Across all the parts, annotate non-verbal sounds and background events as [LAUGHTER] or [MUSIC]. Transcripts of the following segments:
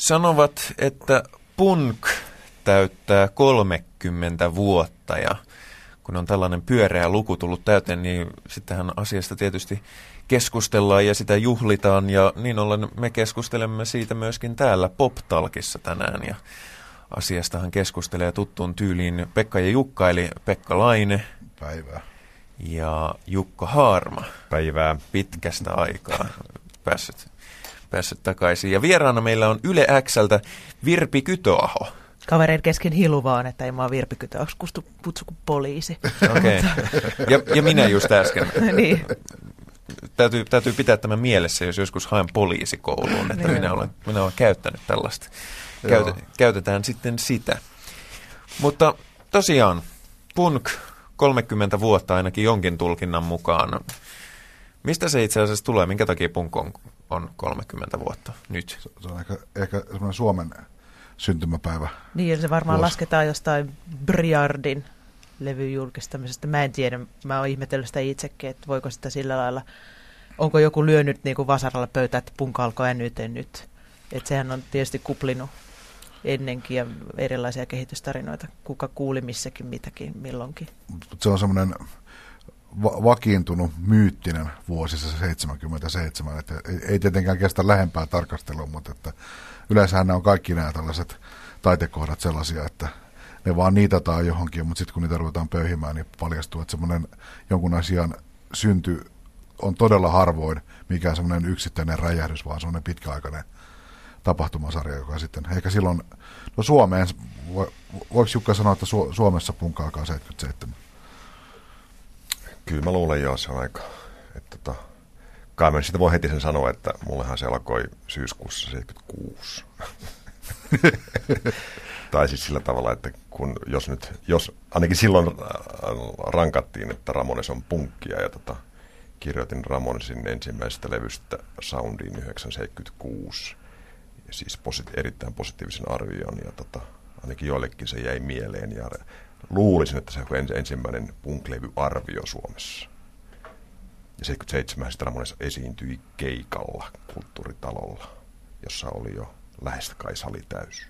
Sanovat, että punk täyttää 30 vuotta ja kun on tällainen pyöreä luku tullut täyteen, niin sittenhän asiasta tietysti keskustellaan ja sitä juhlitaan ja niin ollen me keskustelemme siitä myöskin täällä Poptalkissa tänään ja asiastahan keskustelee tuttuun tyyliin Pekka ja Jukka eli Pekka Laine. Päivää. Ja Jukka Haarma. Päivää. Pitkästä aikaa päässyt, päässyt takaisin. Ja vieraana meillä on Yle Xltä Virpi Kytöaho. Kavereiden kesken hilu vaan, että ei mä Virpi Kytöaho, kutsu, kutsu kuin poliisi. Okei. Okay. Ja, ja minä just äsken. [LAUGHS] niin täytyy, täytyy pitää tämä mielessä, jos joskus haen poliisikouluun, että minä olen, minä olen käyttänyt tällaista. Käytä, käytetään sitten sitä. Mutta tosiaan, punk 30 vuotta ainakin jonkin tulkinnan mukaan. Mistä se itse asiassa tulee? Minkä takia punk on, on 30 vuotta nyt? Se on ehkä, ehkä semmoinen Suomen syntymäpäivä. Niin, se varmaan vuosi. lasketaan jostain Briardin levyn julkistamisesta. Mä en tiedä, mä oon ihmetellyt sitä itsekin, että voiko sitä sillä lailla, onko joku lyönyt niin kuin vasaralla pöytä, että punka alkoi nyt, nyt. Että sehän on tietysti kuplinut ennenkin ja erilaisia kehitystarinoita, kuka kuuli missäkin mitäkin milloinkin. Se on semmoinen va- vakiintunut myyttinen vuosi se 77, että ei, tietenkään kestä lähempää tarkastelua, mutta että yleensähän nämä on kaikki nämä tällaiset taitekohdat sellaisia, että ne vaan niitataan johonkin, mutta sitten kun niitä ruvetaan pöyhimään, niin paljastuu, että semmoinen jonkun asian synty on todella harvoin mikään semmoinen yksittäinen räjähdys, vaan semmoinen pitkäaikainen tapahtumasarja, joka sitten, ehkä silloin, no Suomeen, voiko Jukka sanoa, että Su- Suomessa punkka alkaa 77? Kyllä mä luulen joo, se on aika, että tota, kai mä sitä voi heti sen sanoa, että mullehan se alkoi syyskuussa 76. [LAUGHS] tai siis sillä tavalla, että kun, jos nyt, jos ainakin silloin äh, rankattiin, että Ramones on punkkia ja tota, kirjoitin Ramonesin ensimmäisestä levystä Soundiin 1976, ja siis posit- erittäin positiivisen arvion ja tota, ainakin joillekin se jäi mieleen ja luulisin, että se on ensimmäinen punk-levy-arvio Suomessa. Ja 77 sitten Ramones esiintyi keikalla kulttuuritalolla, jossa oli jo lähes kai sali täys.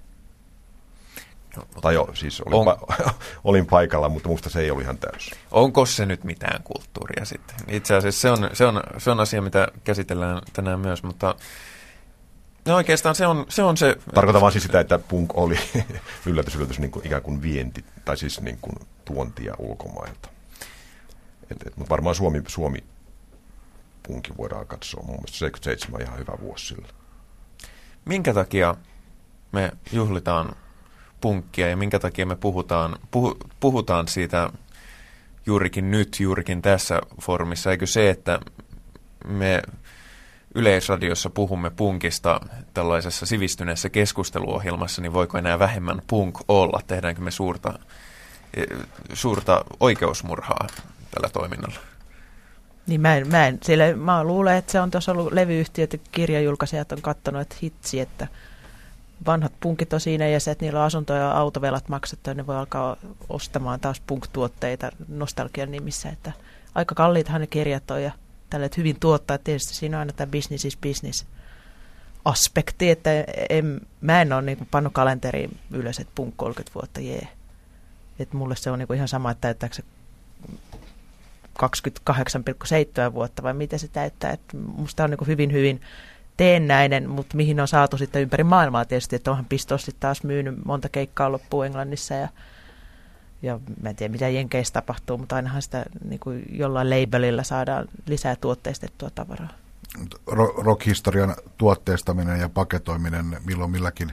No, tai jo, siis olin, on, pa- [LAUGHS] olin paikalla, mutta musta se ei ollut ihan täys. Onko se nyt mitään kulttuuria sitten? Itse asiassa se on, se on, se on asia, mitä käsitellään tänään myös, mutta No oikeastaan se on se... On se Tarkoitan vaan siis sitä, että punk oli [LAUGHS] yllätys, yllätys niin kuin ikään kuin vienti, tai siis niin kuin tuontia ulkomailta. Et, et, mutta varmaan Suomi, Suomi punkin voidaan katsoa. Mun mielestä 77 on ihan hyvä vuosi sillä. Minkä takia me juhlitaan punkkia ja minkä takia me puhutaan, puh, puhutaan siitä juurikin nyt, juurikin tässä formissa. Eikö se, että me Yleisradiossa puhumme punkista tällaisessa sivistyneessä keskusteluohjelmassa, niin voiko enää vähemmän punk olla? Tehdäänkö me suurta, e, suurta oikeusmurhaa tällä toiminnalla? Niin mä, en, mä, en, sillä, mä luulen, että se on tuossa ollut levyyhtiöt ja kirjajulkaisijat on katsonut, että hitsi, että vanhat punkit on siinä ja se, että niillä on asunto- ja autovelat maksettu, ne voi alkaa ostamaan taas punk-tuotteita nostalgian nimissä, että aika kalliitahan ne kirjat on ja tälle hyvin tuottaa. Tietysti siinä on aina tämä business is business aspekti, että en, mä en ole niin pannut kalenteriin ylös, että punk 30 vuotta, jee. Että mulle se on niin ihan sama, että täyttääkö se 28,7 vuotta vai mitä se täyttää. Että musta on niin hyvin, hyvin teennäinen, mutta mihin on saatu sitten ympäri maailmaa tietysti, että onhan Pistosti taas myynyt monta keikkaa loppuun Englannissa ja ja mä en tiedä mitä Jenkeissä tapahtuu, mutta ainahan sitä niin kuin jollain labelilla saadaan lisää tuotteistettua tavaraa. Rock-historian tuotteistaminen ja paketoiminen milloin milläkin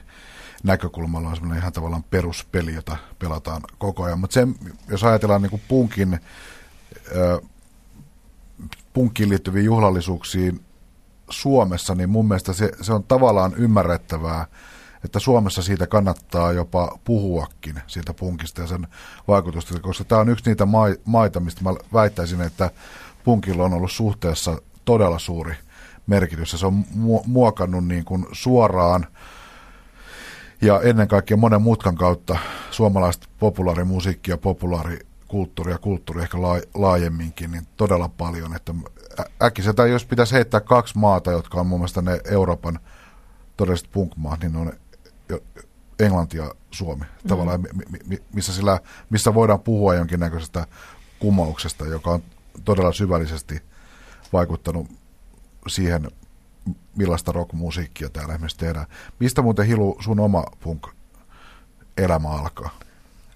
näkökulmalla on semmoinen ihan tavallaan peruspeli, jota pelataan koko ajan. Mutta jos ajatellaan niin kuin punkin, äh, punkkiin liittyviin juhlallisuuksiin Suomessa, niin mun mielestä se, se on tavallaan ymmärrettävää, että Suomessa siitä kannattaa jopa puhuakin, siitä punkista ja sen vaikutusta, koska tämä on yksi niitä maita, mistä mä väittäisin, että punkilla on ollut suhteessa todella suuri merkitys. Se on muokannut niin kuin suoraan ja ennen kaikkea monen mutkan kautta suomalaista populaarimusiikkia, populaarikulttuuria kulttuuri ehkä laajemminkin, niin todella paljon. Että äkkiseltä jos pitäisi heittää kaksi maata, jotka on mun mielestä ne Euroopan todelliset punkmaat, niin on Englanti ja Suomi, mm. tavallaan, missä, sillä, missä voidaan puhua jonkinnäköisestä kumouksesta, joka on todella syvällisesti vaikuttanut siihen, millaista rockmusiikkia täällä esimerkiksi tehdään. Mistä muuten Hilu sun oma punk-elämä alkaa?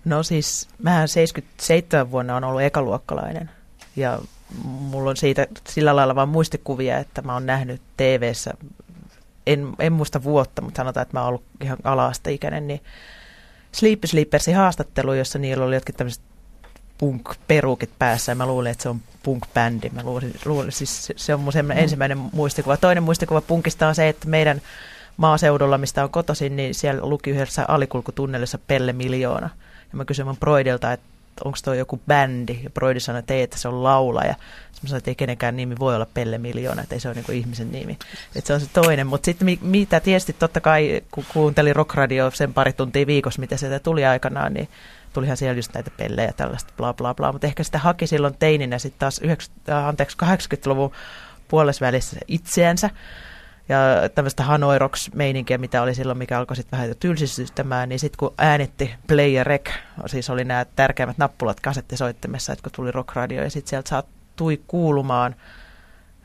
No siis, mähän 77 vuonna on ollut ekaluokkalainen ja mulla on siitä sillä lailla vaan muistikuvia, että mä oon nähnyt tv en, en muista vuotta, mutta sanotaan, että mä oon ollut ihan ala-asteikäinen, niin Sleepy Sleepersin haastattelu, jossa niillä oli jotkin tämmöiset punk-perukit päässä ja mä luulin, että se on punk-bändi. Mä luulin, luulin siis se on mun mm. ensimmäinen muistikuva. Toinen muistikuva punkista on se, että meidän maaseudulla, mistä on kotoisin, niin siellä luki yhdessä alikulkutunnelissa Pelle Miljoona. Ja mä kysyin mun Broidilta, että onko toi joku bändi, ja Broidi sanoi, että ei, että se on laulaja. Sitten sanoin, että ei kenenkään nimi voi olla Pelle Miljoona, että ei se ole niinku ihmisen nimi. Että se on se toinen, mutta sitten mi- mitä tietysti totta kai, kun kuuntelin rockradio sen pari tuntia viikossa, mitä sieltä tuli aikanaan, niin tulihan siellä just näitä pellejä ja tällaista bla bla bla, mutta ehkä sitä haki silloin teininä sitten taas 90, äh, anteeksi, 80-luvun puolesvälissä itseänsä ja tämmöistä Hanoi Rocks-meininkiä, mitä oli silloin, mikä alkoi sitten vähän jo tylsistystämään, niin sitten kun äänitti Play ja Rec, siis oli nämä tärkeimmät nappulat kasettisoittimessa, että kun tuli rockradio ja sitten sieltä saattui kuulumaan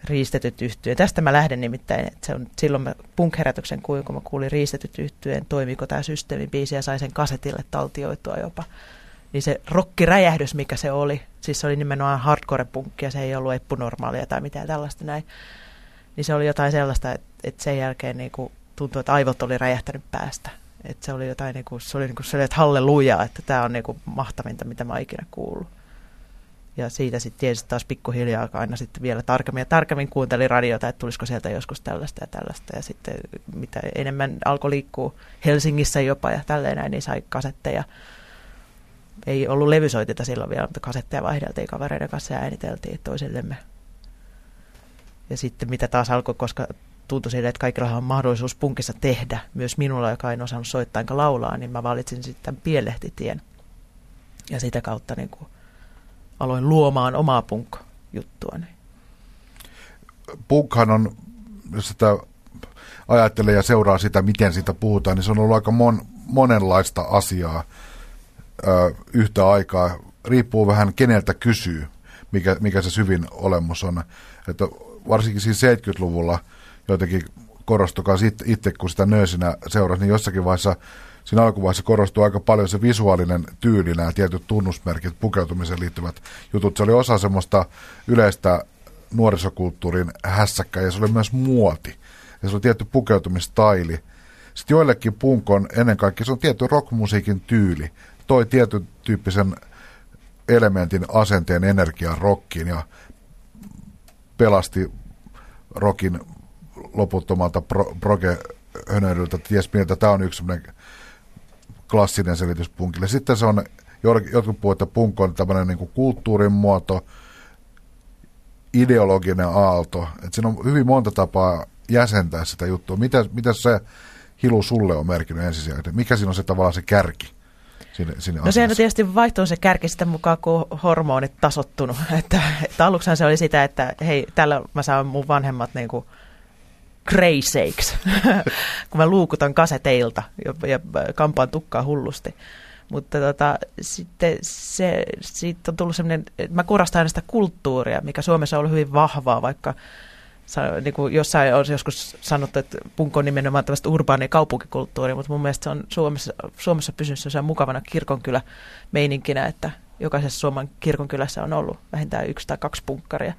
riistetyt yhtyeen. Tästä mä lähden nimittäin, että se on silloin mä punk-herätyksen kuin kun mä kuulin riistetyt yhtyeen, toimiko tämä systeemi biisi ja sai sen kasetille taltioitua jopa. Niin se rokkiräjähdys, mikä se oli, siis se oli nimenomaan hardcore-punkkia, se ei ollut eppunormaalia tai mitään tällaista näin. Niin se oli jotain sellaista, että, että sen jälkeen niin kuin tuntui, että aivot oli räjähtänyt päästä. Että se oli jotain, niin kuin, se oli niin kuin se, että halleluja, että tämä on niin kuin mahtavinta, mitä mä ikinä kuullut. Ja siitä sitten tietysti taas pikkuhiljaa aina sitten vielä tarkemmin ja tarkemmin kuuntelin radiota, että tulisiko sieltä joskus tällaista ja tällaista. Ja sitten mitä enemmän alkoi liikkua Helsingissä jopa ja tälleen näin, niin sai kasetteja. Ei ollut levysoitita silloin vielä, mutta kasetteja vaihdeltiin kavereiden kanssa ja ääniteltiin toisillemme. Ja sitten mitä taas alkoi, koska tuntui sille, että kaikilla on mahdollisuus punkissa tehdä, myös minulla, joka en osannut soittaa enkä laulaa, niin mä valitsin sitten pielehtitien. Ja sitä kautta niin kuin aloin luomaan omaa punk-juttua. Punkhan on, jos sitä ajattelee ja seuraa sitä, miten siitä puhutaan, niin se on ollut aika mon, monenlaista asiaa ö, yhtä aikaa. Riippuu vähän keneltä kysyy, mikä, mikä se syvin olemus on. Että varsinkin siis 70-luvulla jotenkin korostukaa itse, kun sitä nöösinä seurasi, niin jossakin vaiheessa siinä alkuvaiheessa korostuu aika paljon se visuaalinen tyyli, nämä tietyt tunnusmerkit, pukeutumiseen liittyvät jutut. Se oli osa semmoista yleistä nuorisokulttuurin hässäkkää ja se oli myös muoti. Ja se oli tietty pukeutumistaili. Sitten joillekin punkon ennen kaikkea se on tietty rockmusiikin tyyli. Toi tietyn tyyppisen elementin, asenteen, energian rockiin ja pelasti rockin loputtomalta pro, proge hönöilyltä. Ties mieltä, tämä on yksi klassinen selitys punkille. Sitten se on, jotkut puhuvat, että punk on tämmöinen niin kulttuurin muoto, ideologinen aalto. Että siinä on hyvin monta tapaa jäsentää sitä juttua. Mitä, mitä se hilu sulle on merkinnyt ensisijaisesti? Mikä siinä on se tavallaan se kärki? Sinne, sinne no sehän tietysti vaihtuu se kärki sitä mukaan, kun hormonit tasottunut. [LAUGHS] Että, että aluksi se oli sitä, että hei, täällä mä saan mun vanhemmat niin kuin crazyiksi, [LAUGHS] kun mä luukutan kaseteilta ja, ja kampaan tukkaa hullusti. Mutta tota, sitten se, siitä on tullut että mä korostan aina sitä kulttuuria, mikä Suomessa on ollut hyvin vahvaa, vaikka niin kuin jossain on joskus sanottu, että punko on nimenomaan tällaista urbaania kaupunkikulttuuria, mutta mun mielestä se on Suomessa, Suomessa pysynyt se mukavana kirkonkylä meininkinä, että jokaisessa Suomen kirkonkylässä on ollut vähintään yksi tai kaksi punkkaria.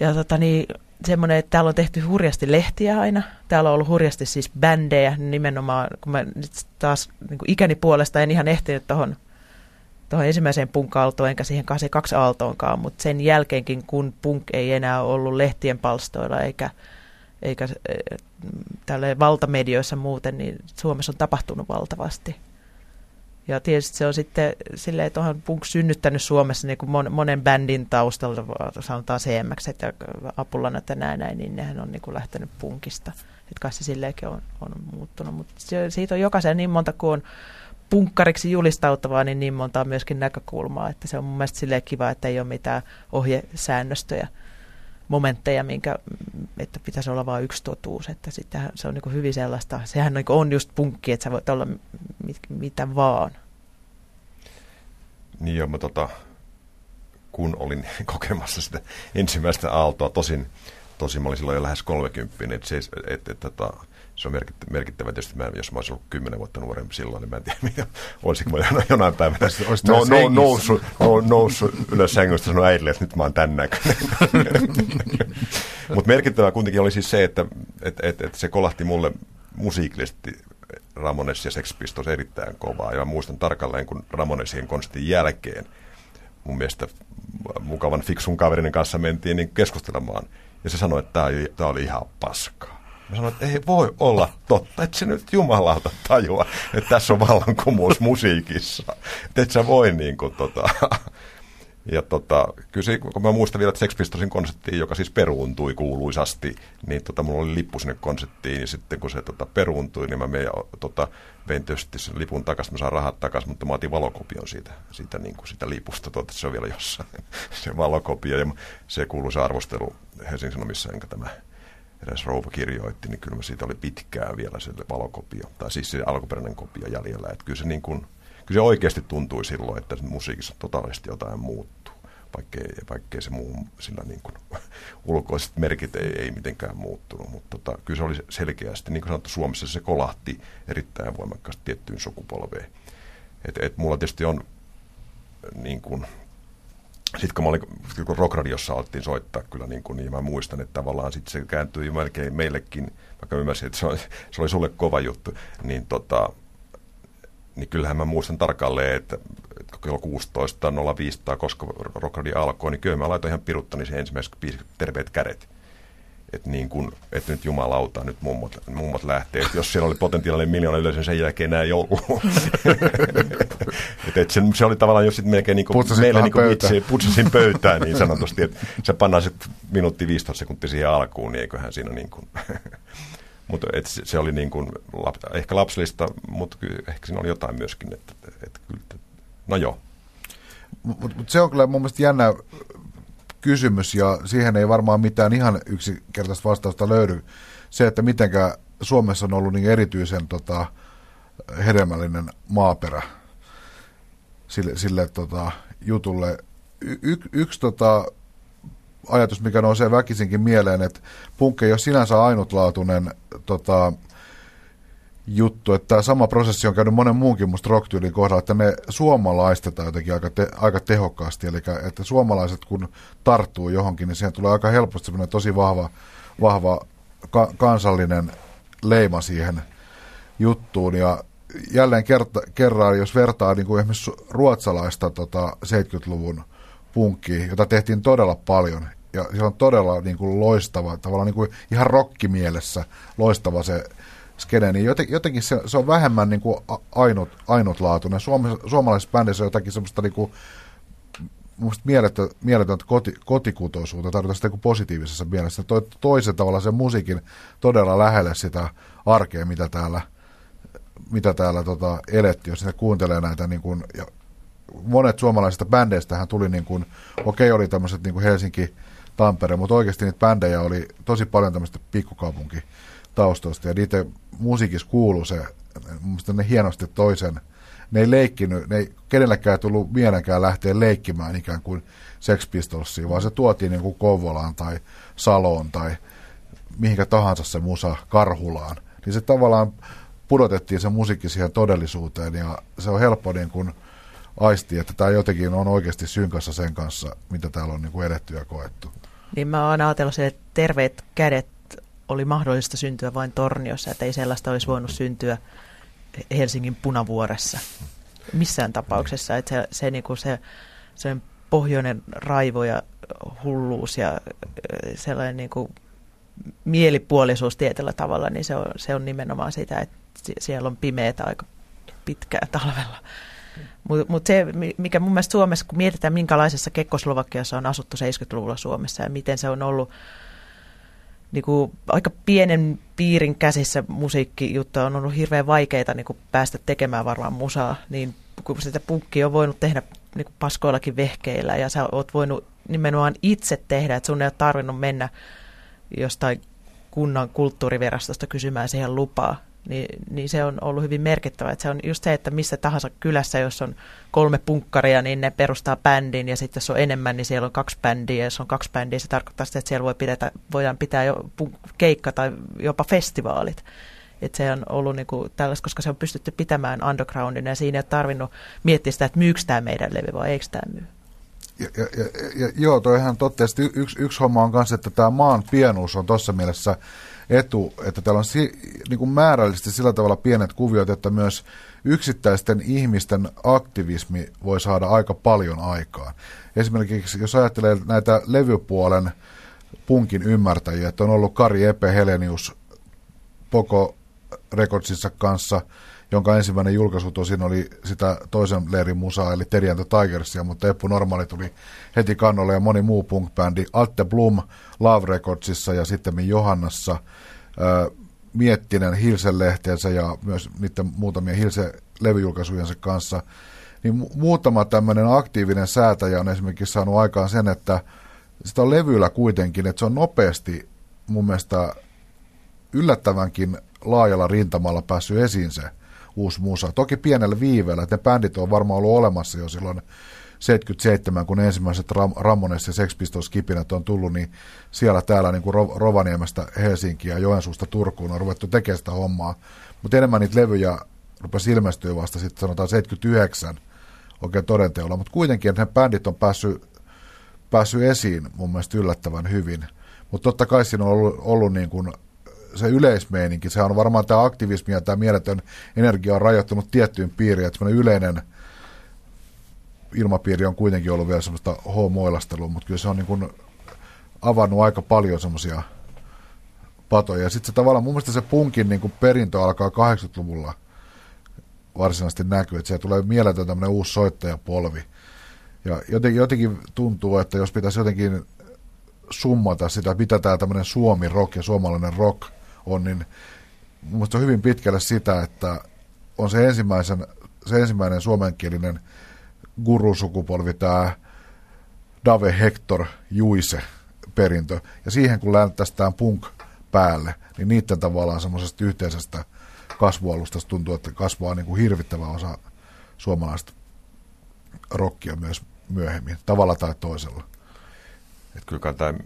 Ja tota, niin, semmoinen, että täällä on tehty hurjasti lehtiä aina. Täällä on ollut hurjasti siis bändejä nimenomaan, kun mä nyt taas niin kuin ikäni puolesta en ihan ehtinyt tuohon tuohon ensimmäiseen punk-aaltoon, enkä siihen 82 aaltoonkaan, mutta sen jälkeenkin, kun punk ei enää ollut lehtien palstoilla eikä, eikä e, tälle valtamedioissa muuten, niin Suomessa on tapahtunut valtavasti. Ja tietysti se on sitten silleen, että onhan punk synnyttänyt Suomessa niin kuin mon, monen bändin taustalla, sanotaan CMX ja Apulanat ja näin, näin, niin nehän on niin kuin lähtenyt punkista. Että kai se silleenkin on, on muuttunut, mutta siitä on jokaisen niin monta kuin on punkkariksi julistautuvaa, niin niin monta on myöskin näkökulmaa, että se on mun mielestä silleen kiva, että ei ole mitään ohjesäännöstöjä momentteja, minkä, että pitäisi olla vain yksi totuus, että sitten se on niin hyvin sellaista, sehän niin on just punkki, että sä voit olla mit, mitä vaan. Niin joo, mä tota, kun olin [LAUGHS] kokemassa sitä ensimmäistä aaltoa, tosin, tosin mä olin silloin jo lähes 30, että se, et, et, et, tota, se on merkittävä. Tietysti mä, jos mä olisin ollut kymmenen vuotta nuorempi silloin, niin mä en tiedä, mitä, olisinko mä jonain päivänä no, no, noussut, no, noussut ylös sängystä sanonut äidille, että nyt mä oon tän näköinen. Mutta merkittävää kuitenkin oli siis se, että et, et, et se kolahti mulle musiikillisesti Ramones ja Sex Pistols erittäin kovaa. Ja mä muistan tarkalleen, kun Ramonesien konsertin jälkeen mun mielestä mukavan fiksun kaverin kanssa mentiin niin keskustelemaan. Ja se sanoi, että tämä oli ihan paskaa. Mä sanoin, että ei voi olla totta, että se nyt jumalauta tajua, että tässä on vallankumous musiikissa. Että et sä voi niin kuin, tota, ja tota, kyllä se, kun mä muistan vielä, että Sex Pistolsin konserttiin, joka siis peruuntui kuuluisasti, niin tota, mulla oli lippu sinne konserttiin, ja sitten kun se tota, peruuntui, niin mä meidän, tota, vein tietysti sen lipun takaisin, mä saan rahat takaisin, mutta mä otin valokopion siitä, siitä, niin kuin, siitä lipusta, tota, se on vielä jossain, [LAUGHS] se valokopio, ja se kuuluisa arvostelu Helsingin Sanomissa, enkä tämä eräs rouva kirjoitti, niin kyllä siitä oli pitkään vielä se valokopio, tai siis se alkuperäinen kopio jäljellä, että kyllä se niin kuin, kyllä se oikeasti tuntui silloin, että musiikissa totaalisesti jotain muuttuu, vaikkei, vaikkei se muu sillä niin kuin, [LAUGHS] ulkoiset merkit ei, ei mitenkään muuttunut. Mutta tota, kyllä se oli selkeästi, niin kuin sanottu, Suomessa se kolahti erittäin voimakkaasti tiettyyn sukupolveen. Et, et mulla tietysti on niin kuin, sitten kun, mä olin, kun Rockradiossa alettiin soittaa kyllä, niin, kuin, niin mä muistan, että tavallaan sitten se kääntyi melkein meillekin, vaikka ymmärsin, että se oli, se oli sulle kova juttu, niin tota, niin kyllähän mä muistan tarkalleen, että, kello 16.05 koska Rockradi alkoi, niin kyllä mä laitoin ihan piruttani se ensimmäiset biisit Terveet kädet. Että niin kun, et nyt jumalauta, nyt mummot, mummot lähtee. Et jos siellä oli potentiaalinen miljoona yleisö, sen jälkeen enää joulu. [LAUGHS] et, et se, se, oli tavallaan jo sitten melkein niin kuin, meille niin kuin itse, putsasin pöytään niin sanotusti. Että se pannaan sitten minuutti 15 sekuntia siihen alkuun, niin eiköhän siinä niin kuin [LAUGHS] mutta et se, oli niin kuin, ehkä lapsellista, mutta ehkä siinä oli jotain myöskin, että, että kyllä, no joo. Mutta mut se on kyllä mun mielestä jännä kysymys, ja siihen ei varmaan mitään ihan yksinkertaista vastausta löydy. Se, että mitenkä Suomessa on ollut niin erityisen tota, hedelmällinen maaperä sille, sille tota, jutulle. Y- y- yksi tota, ajatus, mikä nousee väkisinkin mieleen, että punkki ei ole sinänsä ainutlaatuinen tota, juttu, että tämä sama prosessi on käynyt monen muunkin musta rock kohdalla, että me suomalaistetaan jotenkin aika, te, aika tehokkaasti, eli että suomalaiset kun tarttuu johonkin, niin siihen tulee aika helposti semmoinen tosi vahva, vahva ka- kansallinen leima siihen juttuun, ja jälleen kerta, kerran, jos vertaa niin kuin esimerkiksi ruotsalaista tota, 70-luvun punkkiin, jota tehtiin todella paljon, ja se on todella niin kuin loistava, tavallaan niin kuin ihan rokkimielessä loistava se skene, niin jotenkin, jotenkin se, se, on vähemmän niin kuin ainut, ainutlaatuinen. Suome, suomalaisessa bändissä on jotakin semmoista niin kuin, mieletöntä, mieletöntä koti, kotikutoisuutta, tarkoitan sitä niin positiivisessa mielessä. Toi, toisen tavalla sen musiikin todella lähelle sitä arkea, mitä täällä, mitä täällä tota, elettiin, jos sitä kuuntelee näitä niin kuin, ja monet suomalaisista bändeistä tuli niin kuin, okei okay, oli tämmöiset niin kuin Helsinki, Tampere, mutta oikeasti niitä bändejä oli tosi paljon tämmöistä pikkukaupunkitaustoista ja niiden musiikissa kuuluu se, mun ne hienosti toisen, ne ei leikkinyt, ne ei kenellekään tullut mielenkään lähteä leikkimään ikään kuin Sex Pistolsiin, vaan se tuotiin niin kuin Kouvolaan tai Saloon tai mihinkä tahansa se musa Karhulaan. Niin se tavallaan pudotettiin se musiikki siihen todellisuuteen ja se on helppo niin kuin aisti, että tämä jotenkin on oikeasti synkassa sen kanssa, mitä täällä on niin kuin edetty ja koettu. Niin mä oon ajatellut että terveet kädet oli mahdollista syntyä vain Torniossa, että ei sellaista olisi voinut syntyä Helsingin punavuoressa missään tapauksessa. Että se, se, niin kuin se, se pohjoinen raivo ja hulluus ja sellainen niin kuin mielipuolisuus tietyllä tavalla, niin se on, se on nimenomaan sitä, että siellä on pimeätä aika pitkään talvella. Mutta mut se, mikä mun mielestä Suomessa, kun mietitään minkälaisessa Kekkoslovakiassa on asuttu 70-luvulla Suomessa ja miten se on ollut niin kuin, aika pienen piirin käsissä musiikkijuttu on ollut hirveän vaikeita niin kuin, päästä tekemään varmaan musaa, niin kun sitä punkki on voinut tehdä niin kuin paskoillakin vehkeillä ja sä oot voinut nimenomaan itse tehdä, että sun ei ole tarvinnut mennä jostain kunnan kulttuurivirastosta kysymään siihen lupaa, niin, niin se on ollut hyvin merkittävä. Että se on just se, että missä tahansa kylässä, jos on kolme punkkaria, niin ne perustaa bändin, ja sitten jos on enemmän, niin siellä on kaksi bändiä, ja jos on kaksi bändiä, se tarkoittaa sitä, että siellä voi pidetä, voidaan pitää jo keikka tai jopa festivaalit. Että se on ollut niinku tällaista, koska se on pystytty pitämään undergroundina, ja siinä ei ole tarvinnut miettiä sitä, että myykö tämä meidän levy vai eikö tämä myy. Ja, ja, ja, ja, joo, toi ihan totta. yksi, yksi homma on myös, että tämä maan pienuus on tuossa mielessä etu, että täällä on si, niin kuin määrällisesti sillä tavalla pienet kuviot, että myös yksittäisten ihmisten aktivismi voi saada aika paljon aikaan. Esimerkiksi jos ajattelee näitä levypuolen punkin ymmärtäjiä, että on ollut Kari Epe Helenius Poko Recordsissa kanssa – jonka ensimmäinen julkaisu tosin oli sitä toisen leirin musaa, eli Teddy and the Tigersia, mutta Eppu Normaali tuli heti kannolle ja moni muu punk-bändi. Alte Blum Love Recordsissa ja sitten Johannassa Miettinen Hilsen lehteensä ja myös niiden muutamia Hilsen levyjulkaisujensa kanssa. Niin mu- muutama tämmöinen aktiivinen säätäjä on esimerkiksi saanut aikaan sen, että sitä on levyllä kuitenkin, että se on nopeasti mun mielestä yllättävänkin laajalla rintamalla päässyt esiin se uusi musa. Toki pienellä viiveellä, että ne bändit on varmaan ollut olemassa jo silloin 77, kun ensimmäiset Ram- Ramones ja Sex Pistols kipinät on tullut, niin siellä täällä niin kuin Rovaniemestä Helsinkiä ja Joensuusta Turkuun on ruvettu tekemään sitä hommaa. Mutta enemmän niitä levyjä rupesi ilmestyä vasta sitten sanotaan 79 oikein todenteolla, mutta kuitenkin että ne bändit on päässyt, päässyt esiin mun mielestä yllättävän hyvin. Mutta totta kai siinä on ollut, ollut niin kuin se yleismeininki, se on varmaan tämä aktivismi ja tämä mieletön energia on rajoittunut tiettyyn piiriin, että yleinen ilmapiiri on kuitenkin ollut vielä semmoista homoilastelua, mutta kyllä se on niin kuin avannut aika paljon semmoisia patoja. Ja sitten se tavallaan, mun mielestä se punkin niin kuin perintö alkaa 80-luvulla varsinaisesti näkyy, että siellä tulee mieletön tämmöinen uusi soittajapolvi. Ja jotenkin, jotenkin tuntuu, että jos pitäisi jotenkin summata sitä, mitä tämä tämmöinen suomi rock ja suomalainen rock on, niin mun on hyvin pitkälle sitä, että on se, ensimmäisen, se ensimmäinen suomenkielinen gurusukupolvi, tämä Dave Hector Juise perintö. Ja siihen kun läntästään punk päälle, niin niiden tavallaan semmoisesta yhteisestä kasvualustasta tuntuu, että kasvaa niin kuin hirvittävä osa suomalaista rockia myös myöhemmin, tavalla tai toisella. Että kyllä tämä,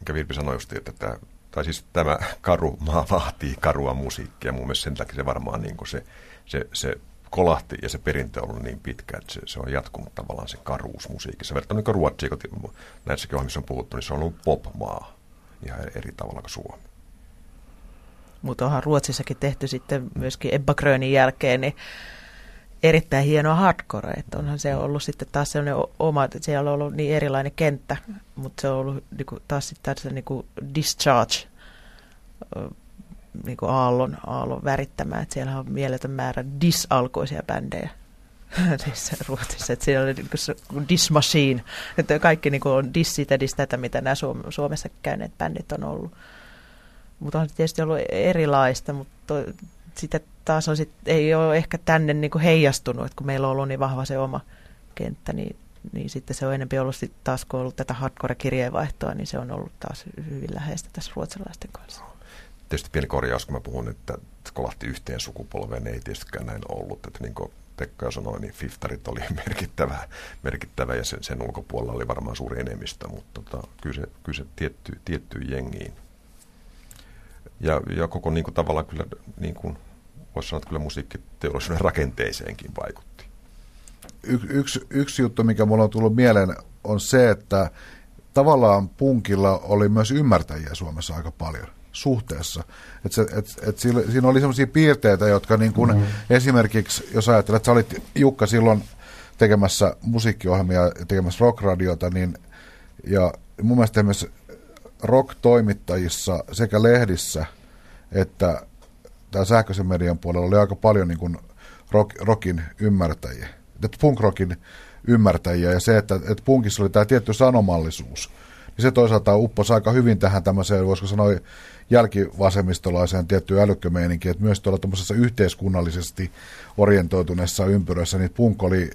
mikä Virpi sanoi just, että tämä tai siis tämä karu maa vaatii karua musiikkia. Mun mielestä sen takia se varmaan niin kuin se, se, se kolahti ja se perintö on ollut niin pitkä, että se, se on jatkunut tavallaan se karuus musiikissa. Verrattuna niin Ruotsiin, kun näissäkin ohjelmissa on puhuttu, niin se on ollut pop-maa ihan eri tavalla kuin Suomi. Mutta onhan Ruotsissakin tehty sitten myöskin Ebba Grönin jälkeen, niin erittäin hienoa hardcore, että onhan se ollut sitten taas sellainen oma, että siellä on ollut niin erilainen kenttä, mutta se on ollut niin kuin, taas sitten tässä niin kuin discharge niin kuin aallon, aallon värittämää, että siellä on mieletön määrä disalkoisia bändejä [LAUGHS] niissä Ruotsissa, että siellä oli niin kuin dis machine, että kaikki niin kuin on dis sitä, dis tätä, mitä nämä Suomessa käyneet bändit on ollut. Mutta on tietysti ollut erilaista, mutta sitä taas on sit, ei ole ehkä tänne niin kuin heijastunut, että kun meillä on ollut niin vahva se oma kenttä, niin, niin sitten se on enemmän ollut sit taas, kun on ollut tätä hardcore-kirjeenvaihtoa, niin se on ollut taas hyvin läheistä tässä ruotsalaisten kanssa. Tietysti pieni korjaus, kun mä puhun, että kolahti yhteen sukupolveen, niin ei tietystikään näin ollut. Että niin kuin Pekka sanoi, niin Fiftarit oli [LAUGHS] merkittävä, merkittävä ja sen, sen ulkopuolella oli varmaan suuri enemmistö, mutta tota, kyllä se, kyllä se tietty, tiettyyn jengiin. Ja, ja koko niin kuin, tavallaan kyllä niin kuin, voisi sanoa, että kyllä musiikkiteollisuuden rakenteeseenkin vaikutti. Y- yksi, yksi juttu, mikä mulla on tullut mieleen, on se, että tavallaan punkilla oli myös ymmärtäjiä Suomessa aika paljon suhteessa. Et se, et, et siinä oli sellaisia piirteitä, jotka niin kun mm-hmm. esimerkiksi, jos ajattelet, että sä olit Jukka silloin tekemässä musiikkiohjelmia ja tekemässä rockradiota, niin ja mun mielestä myös rock-toimittajissa sekä lehdissä että tämä sähköisen median puolella oli aika paljon niin kuin rock, rockin ymmärtäjiä, punk-rockin ymmärtäjiä ja se, että, että punkissa oli tämä tietty sanomallisuus, niin se toisaalta upposi aika hyvin tähän tämmöiseen, voisiko sanoa, jälkivasemmistolaiseen tiettyyn älykkömeininkiin, että myös tuolla yhteiskunnallisesti orientoituneessa ympyröissä, niin punk oli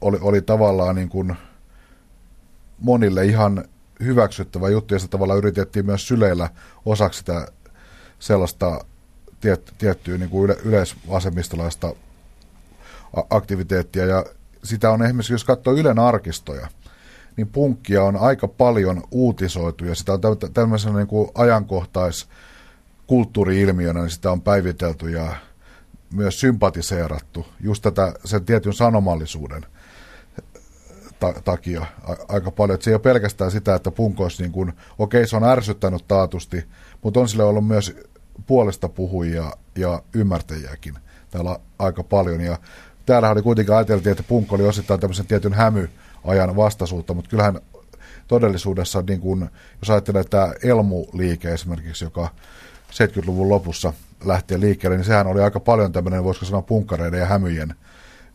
oli, oli tavallaan niin kuin monille ihan hyväksyttävä juttu, ja sitä tavallaan yritettiin myös syleillä osaksi sitä sellaista tiet, tiettyä niin kuin yle, yleisvasemmistolaista aktiviteettia, ja sitä on esimerkiksi, jos katsoo Ylen arkistoja, niin punkkia on aika paljon uutisoitu, ja sitä on tämmöisenä niin kuin ajankohtais kulttuuri-ilmiönä, niin sitä on päivitelty ja myös sympatiseerattu just tätä sen tietyn sanomallisuuden ta- takia aika paljon. Että se ei ole pelkästään sitä, että punk olisi niin kuin, okei se on ärsyttänyt taatusti, mutta on sille ollut myös puolesta puhujia ja ymmärtäjiäkin täällä aika paljon. Ja täällä oli kuitenkin ajateltiin, että punk oli osittain tämmöisen tietyn hämyajan vastaisuutta, mutta kyllähän todellisuudessa, niin kuin, jos ajattelee tämä Elmu-liike esimerkiksi, joka 70-luvun lopussa lähtee liikkeelle, niin sehän oli aika paljon tämmöinen, voisiko sanoa, punkkareiden ja hämyjen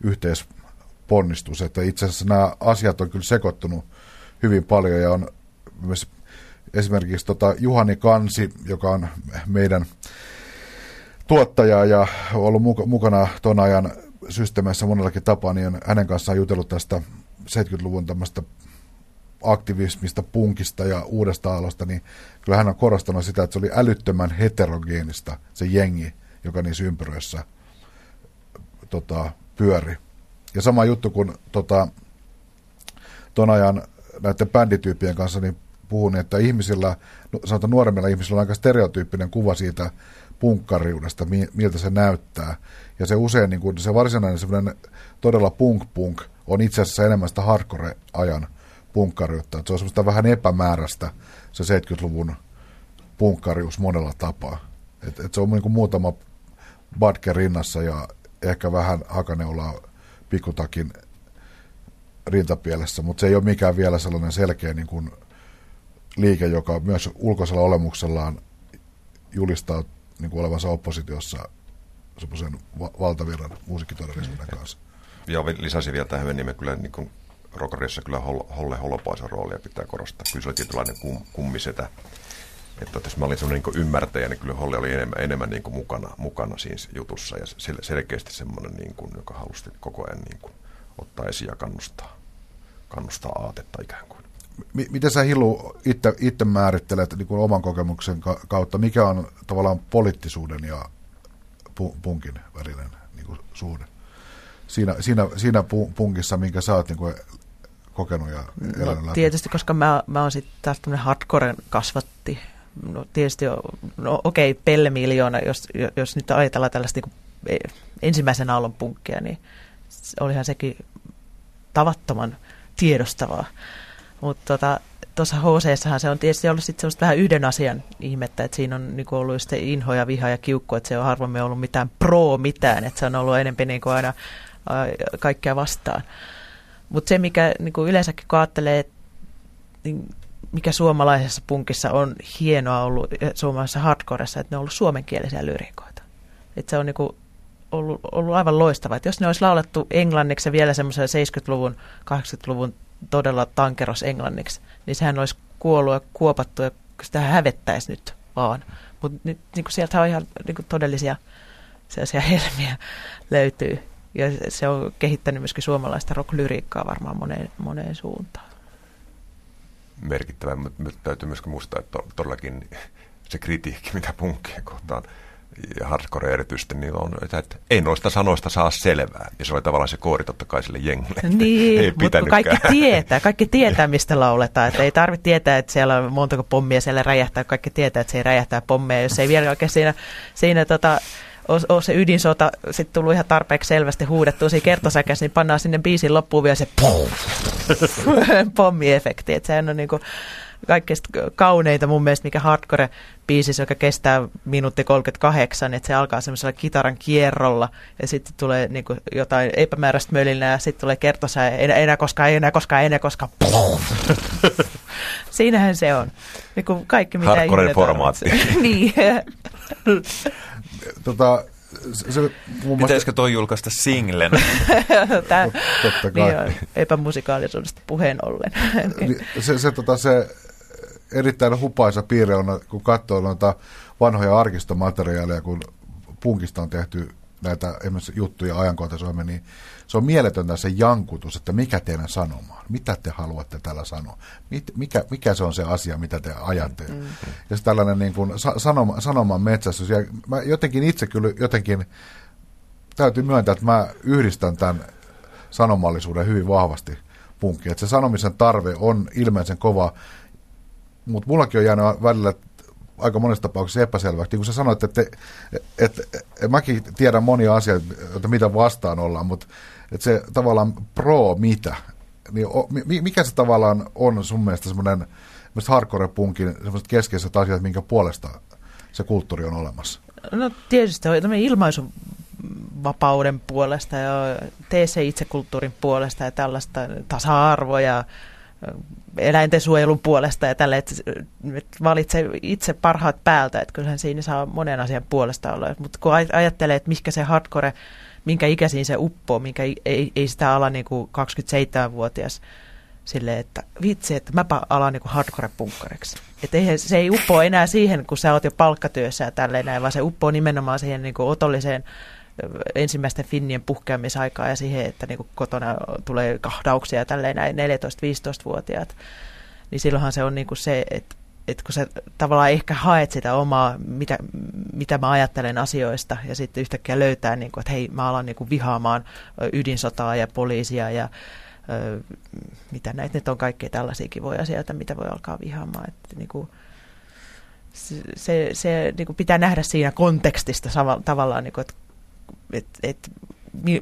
yhteisponnistus. Että itse asiassa nämä asiat on kyllä sekoittunut hyvin paljon ja on myös esimerkiksi tota Juhani Kansi, joka on meidän tuottaja ja ollut mukana tuon ajan systeemissä monellakin tapaa, niin hänen kanssaan jutellut tästä 70-luvun tämmöistä aktivismista, punkista ja uudesta alosta, niin kyllä hän on korostanut sitä, että se oli älyttömän heterogeenista se jengi, joka niissä ympyröissä tota, pyöri. Ja sama juttu kuin tota, ton ajan näiden bändityyppien kanssa, niin puhun, että ihmisillä, sanotaan nuoremmilla ihmisillä on aika stereotyyppinen kuva siitä punkkariudesta, miltä se näyttää. Ja se usein, niin kuin se varsinainen semmoinen todella punk-punk on itse asiassa enemmän sitä hardcore-ajan punkkariutta. Että se on semmoista vähän epämääräistä se 70-luvun punkkarius monella tapaa. Et, et se on niin kuin muutama badke rinnassa ja ehkä vähän hakaneulaa pikkutakin rintapielessä, mutta se ei ole mikään vielä sellainen selkeä niin kuin liike, joka myös ulkoisella olemuksellaan julistaa niin kuin olevansa oppositiossa semmoisen va- valtavirran musiikkitodellisuuden kanssa. Ja lisäsi vielä tähän, niin me kyllä niin kuin Rokarissa kyllä Holle Holopaisen roolia pitää korostaa. Kyllä se oli tietynlainen kum, kummisetä. Että jos mä olin sellainen niin ymmärtäjä, niin kyllä Holle oli enemmän, enemmän niin kuin mukana, mukana siinä jutussa ja selkeästi semmoinen, niin kuin, joka halusi koko ajan niin kuin, ottaa esiin ja kannustaa, kannustaa aatetta ikään kuin. Miten sä Hillu itse, itse määrittelet niin kuin oman kokemuksen kautta, mikä on tavallaan poliittisuuden ja punkin välinen niin kuin suhde? Siinä, siinä, siinä punkissa, minkä sä oot niin kuin kokenut ja no, läpi? Tietysti, koska mä, mä oon sitten taas tämmöinen hardcore kasvatti. No tietysti, no okei, okay, Pelle Miljoona, jos, jos nyt ajatellaan tällaista niin kuin e, ensimmäisen aallon punkkia, niin olihan sekin tavattoman tiedostavaa. Mutta tota, tuossa hc se on tietysti ollut sitten semmoista vähän yhden asian ihmettä, että siinä on niinku ollut sitten inho ja viha ja kiukku, että se on harvemmin ollut mitään pro mitään, että se on ollut enemmän niinku aina kaikkea vastaan. Mutta se, mikä niin kuin yleensäkin kun ajattelee, niin mikä suomalaisessa punkissa on hienoa ollut, suomalaisessa hardcoressa, että ne on ollut suomenkielisiä lyrikoita. Että se on niin kuin ollut, ollut aivan loistava. Että jos ne olisi laulettu englanniksi vielä semmoisen 70-luvun, 80-luvun todella tankeros englanniksi, niin sehän olisi kuollut ja kuopattu ja sitä hävettäisi nyt vaan. Mutta niin sieltä on ihan niin kuin todellisia sellaisia [LAUGHS] helmiä löytyy. Ja se on kehittänyt myöskin suomalaista rock-lyriikkaa varmaan moneen, moneen suuntaan. Merkittävä, mutta täytyy myöskin muistaa, että todellakin se kritiikki, mitä punkkien kohtaan hardcore erityisesti, niin on, että ei noista sanoista saa selvää. Ja se oli tavallaan se koori totta kai sille jengille. Niin, [LAUGHS] ei mutta kaikki tietää, kaikki [LAUGHS] tietää, mistä lauletaan. Että ei tarvitse tietää, että siellä on montako pommia siellä räjähtää. Kaikki tietää, että se ei räjähtää pommeja, jos ei vielä oikein siinä, siinä tota, ole se ydinsota sitten tullut ihan tarpeeksi selvästi huudettua siinä kertosäkässä, niin pannaan sinne biisin loppuun vielä se [LAUGHS] pommiefekti. Että sehän on niinku kaikkein kauneita mun mielestä, mikä hardcore-biisissä, joka kestää minuutti 38, että se alkaa semmoisella kitaran kierrolla ja sitten tulee niin kuin jotain epämääräistä mölinää ja sitten tulee kertosää, enää, enää koskaan, enää koskaan, enää koskaan. [LAUGHS] Siinähän se on. Niin kuin kaikki, mitä Hardcore formaatti. [LAUGHS] niin [LAUGHS] tota, se, muun Pitäisikö toi julkaista singlen? Tämä, Totta kai. Niin epämusikaalisuudesta puheen ollen. Niin, se, se, tota, se erittäin hupaisa piirre on, kun katsoo noita vanhoja arkistomateriaaleja, kun punkista on tehty näitä esimerkiksi juttuja ajankohtaisoimme, niin se on mieletöntä se jankutus, että mikä teidän sanomaan, mitä te haluatte tällä sanoa, Mit, mikä, mikä se on se asia, mitä te ajatte. Mm. Ja se tällainen niin kuin sanoma, sanoman metsästys, ja mä jotenkin itse kyllä jotenkin, täytyy myöntää, että mä yhdistän tämän sanomallisuuden hyvin vahvasti punkkiin, että se sanomisen tarve on ilmeisen kova, mutta mullakin on jäänyt välillä aika monessa tapauksessa epäselväksi. Niin kuin sä sanoit, että, että, että, että mäkin tiedän monia asioita, että mitä vastaan ollaan, mutta että se tavallaan pro mitä, niin mikä se tavallaan on sun mielestä semmoinen hardcore-punkin semmoiset keskeiset asiat, minkä puolesta se kulttuuri on olemassa? No tietysti on ilmaisun vapauden puolesta ja tee se itsekulttuurin puolesta ja tällaista tasa-arvoa ja eläinten suojelun puolesta ja tälle, että valitse itse parhaat päältä, että kyllähän siinä saa monen asian puolesta olla. Mutta kun ajattelee, että mikä se hardcore, minkä ikäisiin se uppoo, minkä ei, ei sitä ala niin kuin 27-vuotias sille, että vitsi, että mäpä alan niin hardcore-punkkareksi. Että eihän, se ei uppo enää siihen, kun sä oot jo palkkatyössä ja tälleen näin, vaan se uppoo nimenomaan siihen niin kuin otolliseen ensimmäisten finnien puhkeamisaikaa ja siihen, että niin kotona tulee kahdauksia ja tälleen näin 14-15-vuotiaat, niin silloinhan se on niin se, että että kun sä tavallaan ehkä haet sitä omaa, mitä, mitä mä ajattelen asioista, ja sitten yhtäkkiä löytää, niin kuin, että hei, mä alan niin kuin vihaamaan ydinsotaa ja poliisia ja ö, mitä näitä nyt on kaikkea tällaisia kivoja asioita, mitä voi alkaa vihaamaan. Että, niin kuin, se, se niin kuin pitää nähdä siinä kontekstista tavallaan, niin kuin, että että et,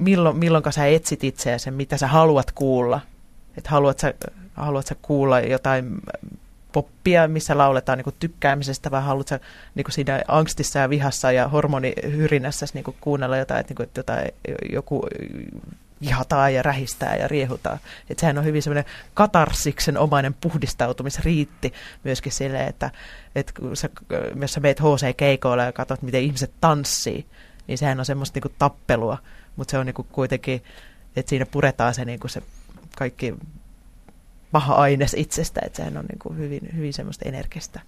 milloin, milloinka sä etsit itseäsi, mitä sä haluat kuulla. Että haluat sä, haluat sä kuulla jotain poppia, missä lauletaan niin tykkäämisestä, vai haluat sä niin siinä angstissa ja vihassa ja hormonihyrinnässä niin kuunnella jotain, että, niin jotain, joku vihataan ja rähistää ja riehutaan. Että sehän on hyvin semmoinen katarsiksen omainen puhdistautumisriitti myöskin sille, että, että kun sä, jos sä meet HC-keikoilla ja katsot, miten ihmiset tanssii, niin sehän on semmoista niinku tappelua, mutta se on niinku kuitenkin, että siinä puretaan se, niinku se kaikki paha aines itsestä, että sehän on niinku hyvin, hyvin semmoista energistä.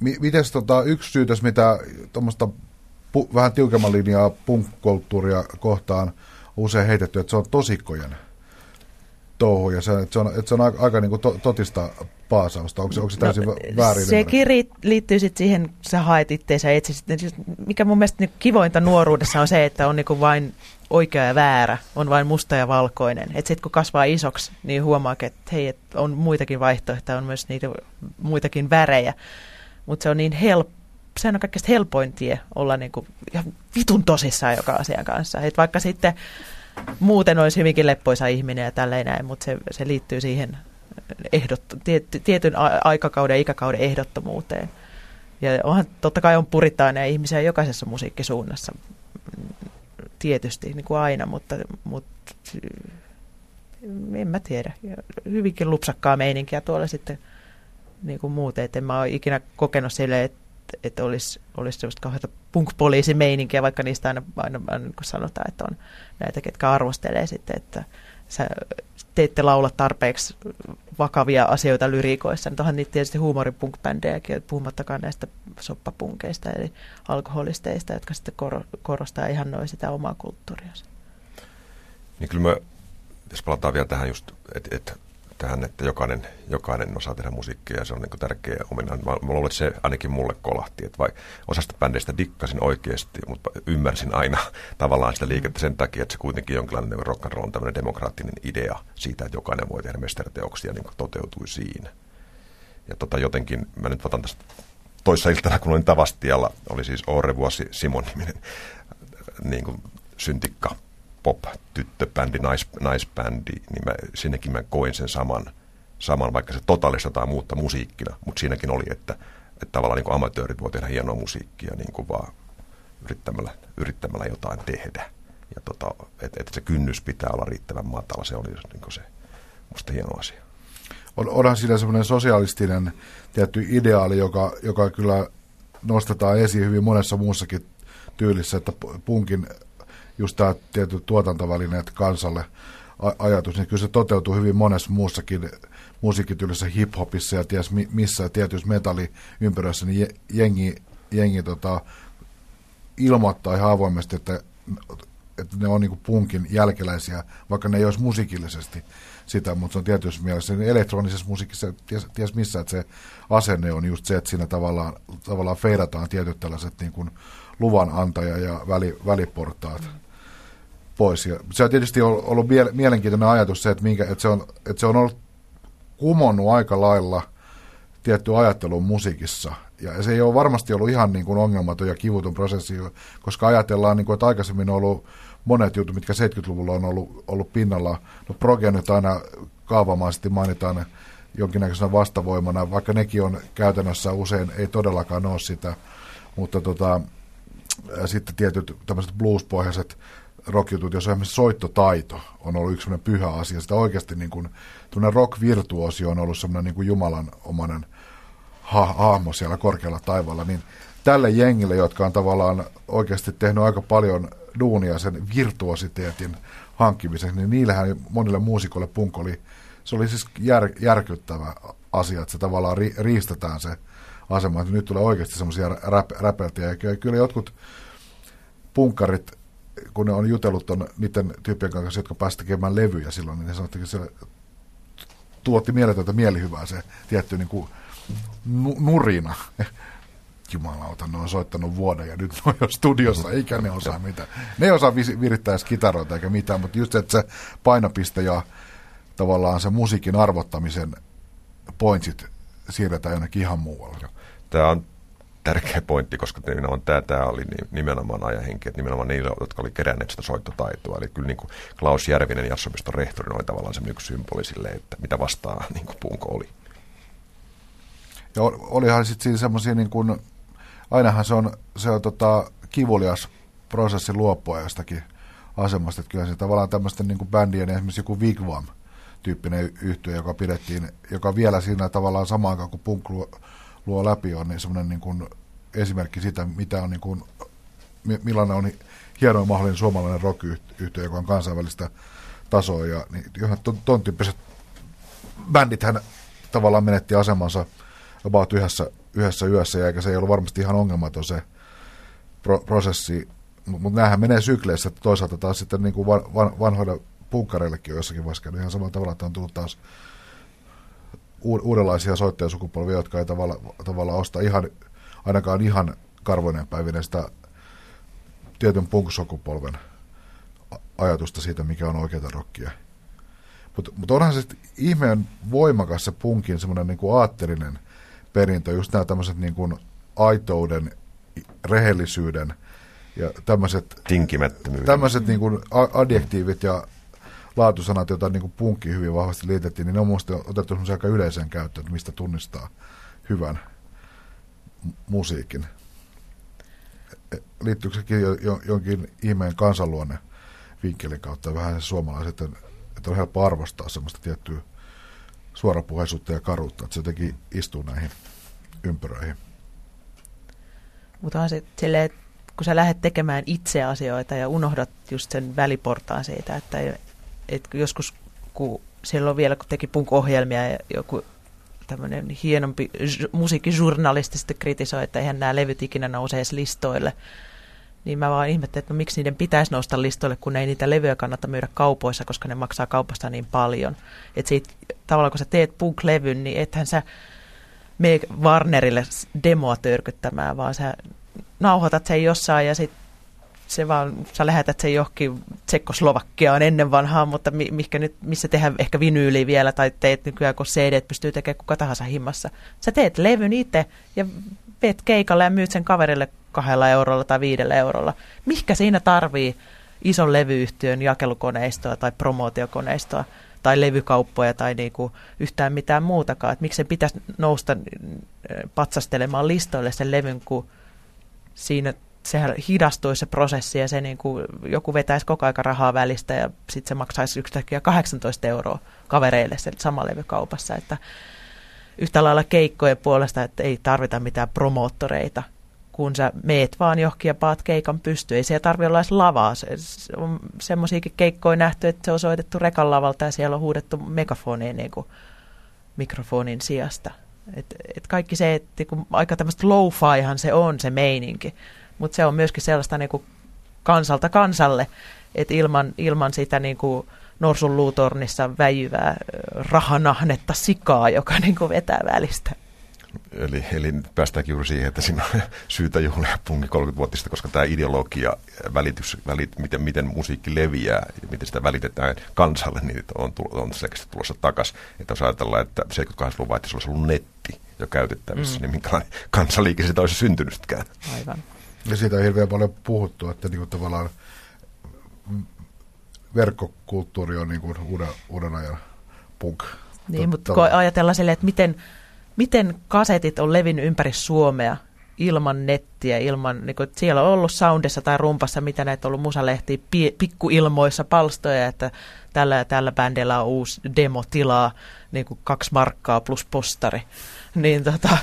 Mites tota, yksi syytös, mitä tuommoista pu- vähän tiukemman linjaa punk-kulttuuria kohtaan usein heitetty, että se on tosikkojen touhu ja se, että se on, että se on aika, aika niin kuin to, totista paasausta. Onko se, onko se täysin no, väärin? Sekin liittyy sitten siihen, kun sä haet itseänsä etsisit. Mikä mun mielestä niin kivointa nuoruudessa on se, että on niin vain oikea ja väärä, on vain musta ja valkoinen. Että sitten kun kasvaa isoksi, niin huomaa, että hei, et on muitakin vaihtoehtoja, on myös niitä muitakin värejä. Mutta se on niin helppo sehän on kaikkein helpoin tie olla niin kuin ihan vitun tosissaan joka asian kanssa. Et vaikka sitten muuten olisi hyvinkin leppoisa ihminen ja tälleen näin, mutta se, se liittyy siihen ehdot, tietyn aikakauden ikäkauden ehdottomuuteen. Ja onhan, totta kai on purittainen ihmisiä jokaisessa musiikkisuunnassa, tietysti, niin kuin aina, mutta, mutta en mä tiedä. Hyvinkin lupsakkaa meininkiä tuolla sitten niin kuin muuten, että en mä ole ikinä kokenut silleen, että, että olisi, olisi sellaista kauheata meininkiä vaikka niistä aina, aina, aina niin sanotaan, että on näitä, ketkä arvostelee sitten, että sä te ette laula tarpeeksi vakavia asioita lyriikoissa. Nyt onhan niitä tietysti huumoripunk-bändejäkin, puhumattakaan näistä soppapunkeista eli alkoholisteista, jotka sitten korostaa ihan noin sitä omaa kulttuuriansa. Niin kyllä mä, jos palataan vielä tähän just, että et tähän, että jokainen, jokainen osaa tehdä musiikkia ja se on niin tärkeä ominainen. Mä, mä luulen, että se ainakin mulle kolahti, että vai osasta bändeistä dikkasin oikeasti, mutta ymmärsin aina [LAUGHS] tavallaan sitä liikettä sen takia, että se kuitenkin jonkinlainen rock and roll on tämmöinen demokraattinen idea siitä, että jokainen voi tehdä mestariteoksia niin toteutui siinä. Ja tota, jotenkin, mä nyt otan tästä toissa iltana, kun olin Tavastialla, oli siis Oore Vuosi Simon niminen niin kuin syntikka pop-tyttöbändi, nais, naisbändi, niin mä, sinnekin mä koin sen saman, saman vaikka se totaalistetaan muutta musiikkina, mutta siinäkin oli, että, että tavallaan niin amatöörit voi tehdä hienoa musiikkia niin kuin vaan yrittämällä, yrittämällä jotain tehdä. Ja tota, että et se kynnys pitää olla riittävän matala, se oli niin se musta hieno asia. On, onhan siinä semmoinen sosialistinen tietty ideaali, joka, joka kyllä nostetaan esiin hyvin monessa muussakin tyylissä, että punkin just tämä tietyt tuotantovälineet kansalle ajatus, niin kyllä se toteutuu hyvin monessa muussakin musiikkityylissä hiphopissa ja ties missä tietyissä metalliympyröissä, niin jengi, jengi tota, ilmoittaa ihan avoimesti, että, että ne on niin punkin jälkeläisiä, vaikka ne ei olisi musiikillisesti sitä, mutta se on tietysti mielessä niin elektronisessa musiikissa, ties, ties missä, että se asenne on just se, että siinä tavallaan, tavallaan feidataan tietyt tällaiset niin kuin luvanantaja ja väli, väliportaat mm. Pois. Ja se on tietysti ollut mielenkiintoinen ajatus se, että, minkä, että, se, on, että se on ollut kumonnut aika lailla tietty ajattelun musiikissa. Ja se ei ole varmasti ollut ihan niin kuin ongelmaton ja kivuton prosessi, koska ajatellaan, niin kuin, että aikaisemmin on ollut monet jutut, mitkä 70-luvulla on ollut, ollut pinnalla. No proge nyt aina kaavamaisesti mainitaan jonkinnäköisenä vastavoimana, vaikka nekin on käytännössä usein, ei todellakaan ole sitä, mutta tota, sitten tietyt tämmöiset blues-pohjaiset rockjutut, jos esimerkiksi soittotaito on ollut yksi sellainen pyhä asia. Sitä oikeasti niin kuin, rock-virtuosi on ollut semmoinen niin kuin Jumalan omainen ha- hahmo siellä korkealla taivaalla, niin tälle jengille, jotka on tavallaan oikeasti tehnyt aika paljon duunia sen virtuositeetin hankkimiseksi, niin niillähän monille muusikoille punk oli, se oli siis jär, järkyttävä asia, että se tavallaan ri, riistetään se asema, että nyt tulee oikeasti semmoisia räpeltiä, ja kyllä jotkut punkkarit, kun ne on jutellut on niiden tyyppien kanssa, jotka pääsivät tekemään levyjä silloin, niin ne sanoivat, että se tuotti mieletöntä mielihyvää se tietty niin kuin nurina [LAUGHS] jumalauta, ne on soittanut vuoden ja nyt ne on jo studiossa, eikä ne osaa mitään. Ne ei osaa virittää edes kitaroita eikä mitään, mutta just se, että se painopiste ja tavallaan se musiikin arvottamisen pointsit siirretään jonnekin ihan muualle. Tämä on tärkeä pointti, koska nimenomaan tämä, tämä oli nimenomaan ajahenki, että nimenomaan niillä, jotka oli keränneet sitä soittotaitoa. Eli kyllä niin kuin Klaus Järvinen, Jassopiston rehtori, oli tavallaan se yksi symboli sille, että mitä vastaa [LAUGHS] niin kuin Punko oli. Ja olihan sitten siinä semmoisia niin kuin, ainahan se on, se on tota, kivulias prosessi luopua jostakin asemasta. Että kyllä se tavallaan tämmöisten niin kuin bändien, esimerkiksi joku Wigwam tyyppinen yhtiö, joka pidettiin, joka vielä siinä tavallaan samaan aikaan kuin punk luo, läpi on, niin semmoinen niin kuin esimerkki sitä, mitä on niin kuin, millainen on hienoin mahdollinen suomalainen rock-yhtiö, joka on kansainvälistä tasoa. Ja niin, ton, ton tyyppiset hän tavallaan menetti asemansa about yhdessä yhdessä yössä, eikä se ei ollut varmasti ihan ongelmaton se pro- prosessi, mutta mut näähän menee sykleissä, että toisaalta taas sitten niin kuin van, van, vanhoille punkkareillekin on jossakin vaiheessa ihan samalla tavalla, että on tullut taas uudenlaisia soittajasukupolvia, jotka ei tavalla, tavalla osta ihan, ainakaan ihan karvoinen päivinä sitä tietyn punksukupolven ajatusta siitä, mikä on oikeata rockia. Mutta mut onhan se ihmeen voimakas se punkin semmoinen niin aatterinen perintö, just nämä tämmöiset niin kuin aitouden, rehellisyyden ja tämmöiset, tämmöiset niin kuin adjektiivit ja laatusanat, joita niin punkki hyvin vahvasti liitettiin, niin ne on minusta otettu aika yleiseen käyttöön, että mistä tunnistaa hyvän musiikin. E, liittyykö sekin jo, jo, jonkin ihmeen kansanluonne vinkkelin kautta vähän suomalaiset, että on helppo arvostaa semmoista tiettyä suorapuheisuutta ja karuutta, että se jotenkin istuu näihin ympyröihin. Mutta on se silleen, kun sä lähdet tekemään itse asioita ja unohdat just sen väliportaan siitä, että, että joskus kun silloin vielä kun teki punk-ohjelmia ja joku tämmöinen hienompi musiikkijournalisti sitten kritisoi, että eihän nämä levyt ikinä nouse edes listoille, niin mä vaan ihmettelin, että no miksi niiden pitäisi nousta listoille, kun ei niitä levyjä kannata myydä kaupoissa, koska ne maksaa kaupasta niin paljon. Että siitä, tavallaan kun sä teet punk-levyn, niin ethän sä mene Warnerille demoa törkyttämään, vaan sä nauhoitat sen jossain ja sitten se vaan, sä lähetät sen johonkin Tsekkoslovakkiaan ennen vanhaa, mutta mi, mikä nyt, missä tehdään ehkä vinyyli vielä, tai teet nykyään, kun CD pystyy tekemään kuka tahansa himmassa. Sä teet levyn itse ja veet keikalle ja myyt sen kaverille kahdella eurolla tai viidellä eurolla. Mihkä siinä tarvii ison levyyhtiön jakelukoneistoa tai promootiokoneistoa tai levykauppoja tai niinku yhtään mitään muutakaan. Et miksi se pitäisi nousta patsastelemaan listoille sen levyn, kun siinä sehän hidastuisi se prosessi ja se niin kuin, joku vetäisi koko aika rahaa välistä ja sitten se maksaisi yhtäkkiä 18 euroa kavereille sen sama levykaupassa. Että yhtä lailla keikkojen puolesta, että ei tarvita mitään promoottoreita, kun sä meet vaan johonkin ja paat keikan pystyyn. Ei siellä tarvitse olla edes lavaa. Se, se on semmoisiakin keikkoja nähty, että se on soitettu rekan lavalta ja siellä on huudettu megafoniin niin kuin mikrofonin sijasta. Et, et kaikki se, että kun aika tämmöistä low se on se meininki. Mutta se on myöskin sellaista niin kuin kansalta kansalle, että ilman, ilman sitä niin kuin norsun luutornissa väijyvää rahanahnetta sikaa, joka [LAUGHS] niin kuin vetää välistä. Eli, eli päästäänkin juuri siihen, että siinä on [LAUGHS] syytä juhlia punkin 30-vuotista, koska tämä ideologia, välitys, välit, miten, miten musiikki leviää ja miten sitä välitetään kansalle, niin on, on selkeästi tulossa takaisin. Että jos ajatellaan, että 78-luvun vaihteessa olisi ollut netti jo käytettävissä, mm. niin minkälainen [LAUGHS] kansaliike sitä olisi syntynytkään. Aivan. Ja siitä on hirveän paljon puhuttu, että niin kuin tavallaan verkkokulttuuri on niin kuin uuden, uuden ajan punk. Niin, mutta kun ajatellaan silleen, että miten, miten kasetit on levinnyt ympäri Suomea ilman nettiä, ilman, niin kuin, siellä on ollut soundissa tai rumpassa, mitä näitä on ollut musalehtiä, pi, pikkuilmoissa palstoja, että tällä ja tällä bändillä on uusi demo tilaa, niin kuin kaksi markkaa plus postari. [LAUGHS] Niin tota,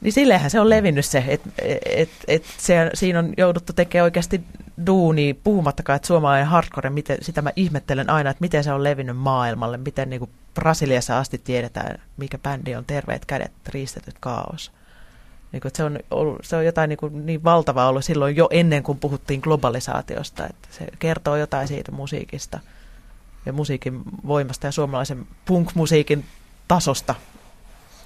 niin silleenhän se on levinnyt se, että et, et se, siinä on jouduttu tekemään oikeasti duuni, puhumattakaan, että suomalainen hardcore, miten, sitä mä ihmettelen aina, että miten se on levinnyt maailmalle, miten niin kuin Brasiliassa asti tiedetään, mikä bändi on terveet kädet, riistetyt kaos. Niin kuin, se, on ollut, se on jotain niin, kuin niin valtavaa ollut silloin jo ennen kuin puhuttiin globalisaatiosta, että se kertoo jotain siitä musiikista ja musiikin voimasta ja suomalaisen punk-musiikin tasosta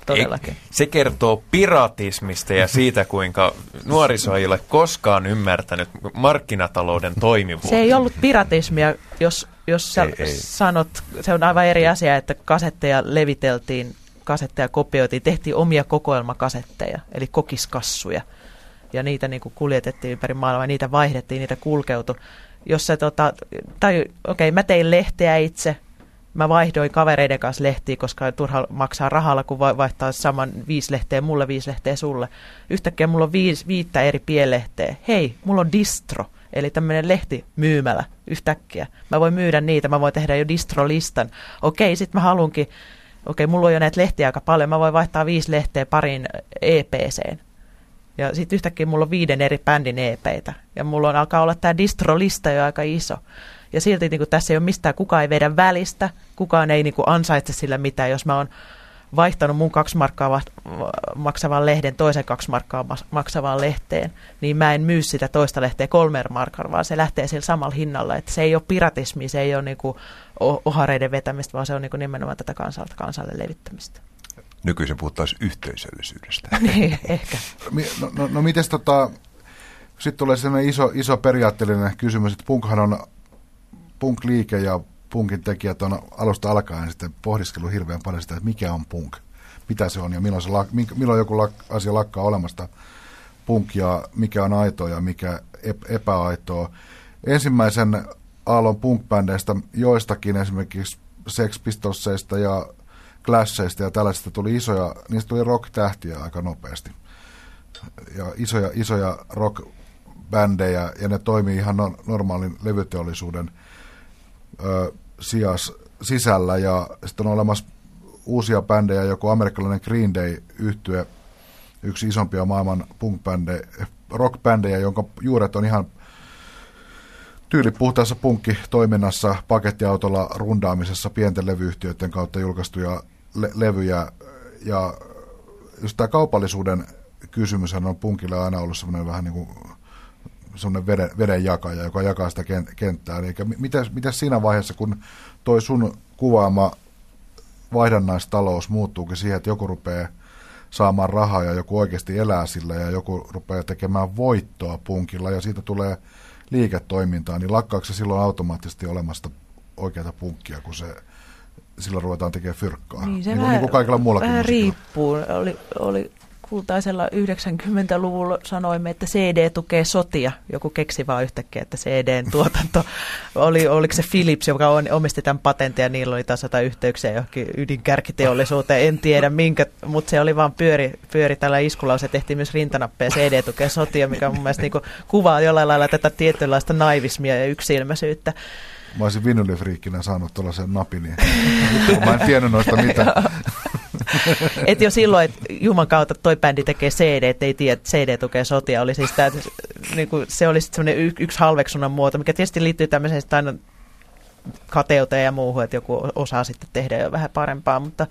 todellakin. Se kertoo piratismista ja siitä, kuinka nuoriso ei ole koskaan ymmärtänyt markkinatalouden toimivuutta. Se ei ollut piratismia, jos, jos sä ei, ei. sanot, se on aivan eri asia, että kasetteja leviteltiin, kasetteja kopioitiin, tehtiin omia kokoelmakasetteja, eli kokiskassuja. Ja niitä niin kuin kuljetettiin ympäri maailmaa, niitä vaihdettiin, niitä kulkeutui. Jos se, tota, tai okei, okay, mä tein lehteä itse, mä vaihdoin kavereiden kanssa lehtiä, koska turha maksaa rahalla, kun vaihtaa saman viisi lehteä mulle, viisi lehteä sulle. Yhtäkkiä mulla on viisi, viittä eri pienlehteä. Hei, mulla on distro, eli tämmöinen lehti myymälä yhtäkkiä. Mä voin myydä niitä, mä voin tehdä jo distro-listan. Okei, sit mä halunkin, okei, mulla on jo näitä lehtiä aika paljon, mä voin vaihtaa viisi lehteä parin EPCen. Ja sitten yhtäkkiä mulla on viiden eri bändin EPitä. Ja mulla on, alkaa olla tämä distro-lista jo aika iso. Ja silti niin kuin, tässä ei ole mistään, kukaan ei vedä välistä, kukaan ei niin kuin, ansaitse sillä mitään, jos mä oon vaihtanut mun kaksi markkaa maksavan lehden toisen kaksi markkaa maksavaan lehteen, niin mä en myy sitä toista lehteä kolmen markan, vaan se lähtee sillä samalla hinnalla. Että se ei ole piratismi, se ei ole niin kuin ohareiden vetämistä, vaan se on niin kuin nimenomaan tätä kansalta kansalle levittämistä. Nykyisin puhuttaisiin yhteisöllisyydestä. [LAUGHS] niin, ehkä. No, no, no miten tota, sitten tulee sellainen iso, iso periaatteellinen kysymys, että punkhan on punk-liike ja punkin tekijät on alusta alkaen sitten pohdiskellut hirveän paljon sitä, että mikä on punk, mitä se on ja milloin, se, milloin joku asia lakkaa olemasta punkia, mikä on aitoa ja mikä epäaitoa. Ensimmäisen aallon punk joistakin esimerkiksi Sex Pistolsseista ja Clashseista ja tällaisista tuli isoja, niistä tuli rock-tähtiä aika nopeasti. Ja isoja, isoja rock-bändejä, ja ne toimii ihan no, normaalin levyteollisuuden – sijas, sisällä ja sitten on olemassa uusia bändejä, joku amerikkalainen Green Day yhtye, yksi isompia maailman punk-bändejä, rock-bändejä, jonka juuret on ihan tyylipuhtaassa punkkitoiminnassa, pakettiautolla rundaamisessa, pienten levyyhtiöiden kautta julkaistuja le- levyjä. Ja just tämä kaupallisuuden kysymys on punkille aina ollut semmoinen vähän niin kuin semmoinen veden, vedenjakaja, joka jakaa sitä kenttää. Eli mitä, mitä siinä vaiheessa, kun toi sun kuvaama vaihdannaistalous muuttuukin siihen, että joku rupeaa saamaan rahaa ja joku oikeasti elää sillä ja joku rupeaa tekemään voittoa punkilla ja siitä tulee liiketoimintaa, niin lakkaako se silloin automaattisesti olemasta oikeata punkkia, kun se silloin ruvetaan tekemään fyrkkaa. Niin, se niin, vähän, niin kuin kaikilla muullakin vähän riippuu. Oli, oli kultaisella 90-luvulla sanoimme, että CD tukee sotia. Joku keksi vaan yhtäkkiä, että CDn tuotanto oli, oliko se Philips, joka on, omisti tämän patentin ja niillä oli taas jotain yhteyksiä johonkin ydinkärkiteollisuuteen. En tiedä minkä, mutta se oli vaan pyöri, pyöri tällä iskulla. Se tehtiin myös rintanappeja CD tukee sotia, mikä mun mielestä niin kuvaa jollain lailla tätä tietynlaista naivismia ja yksilmäisyyttä. Mä olisin vinylifriikkinä saanut tuollaisen napin, niin [LAUGHS] mä en tiennyt noista mitään. [LAUGHS] et jo silloin, että Juman kautta toi bändi tekee CD, että ei tiedä, että CD tukee sotia, oli siis tää, niin kuin, se oli sitten y- yksi halveksunnan muoto, mikä tietysti liittyy tämmöiseen aina kateuteen ja muuhun, että joku osaa sitten tehdä jo vähän parempaa, mutta,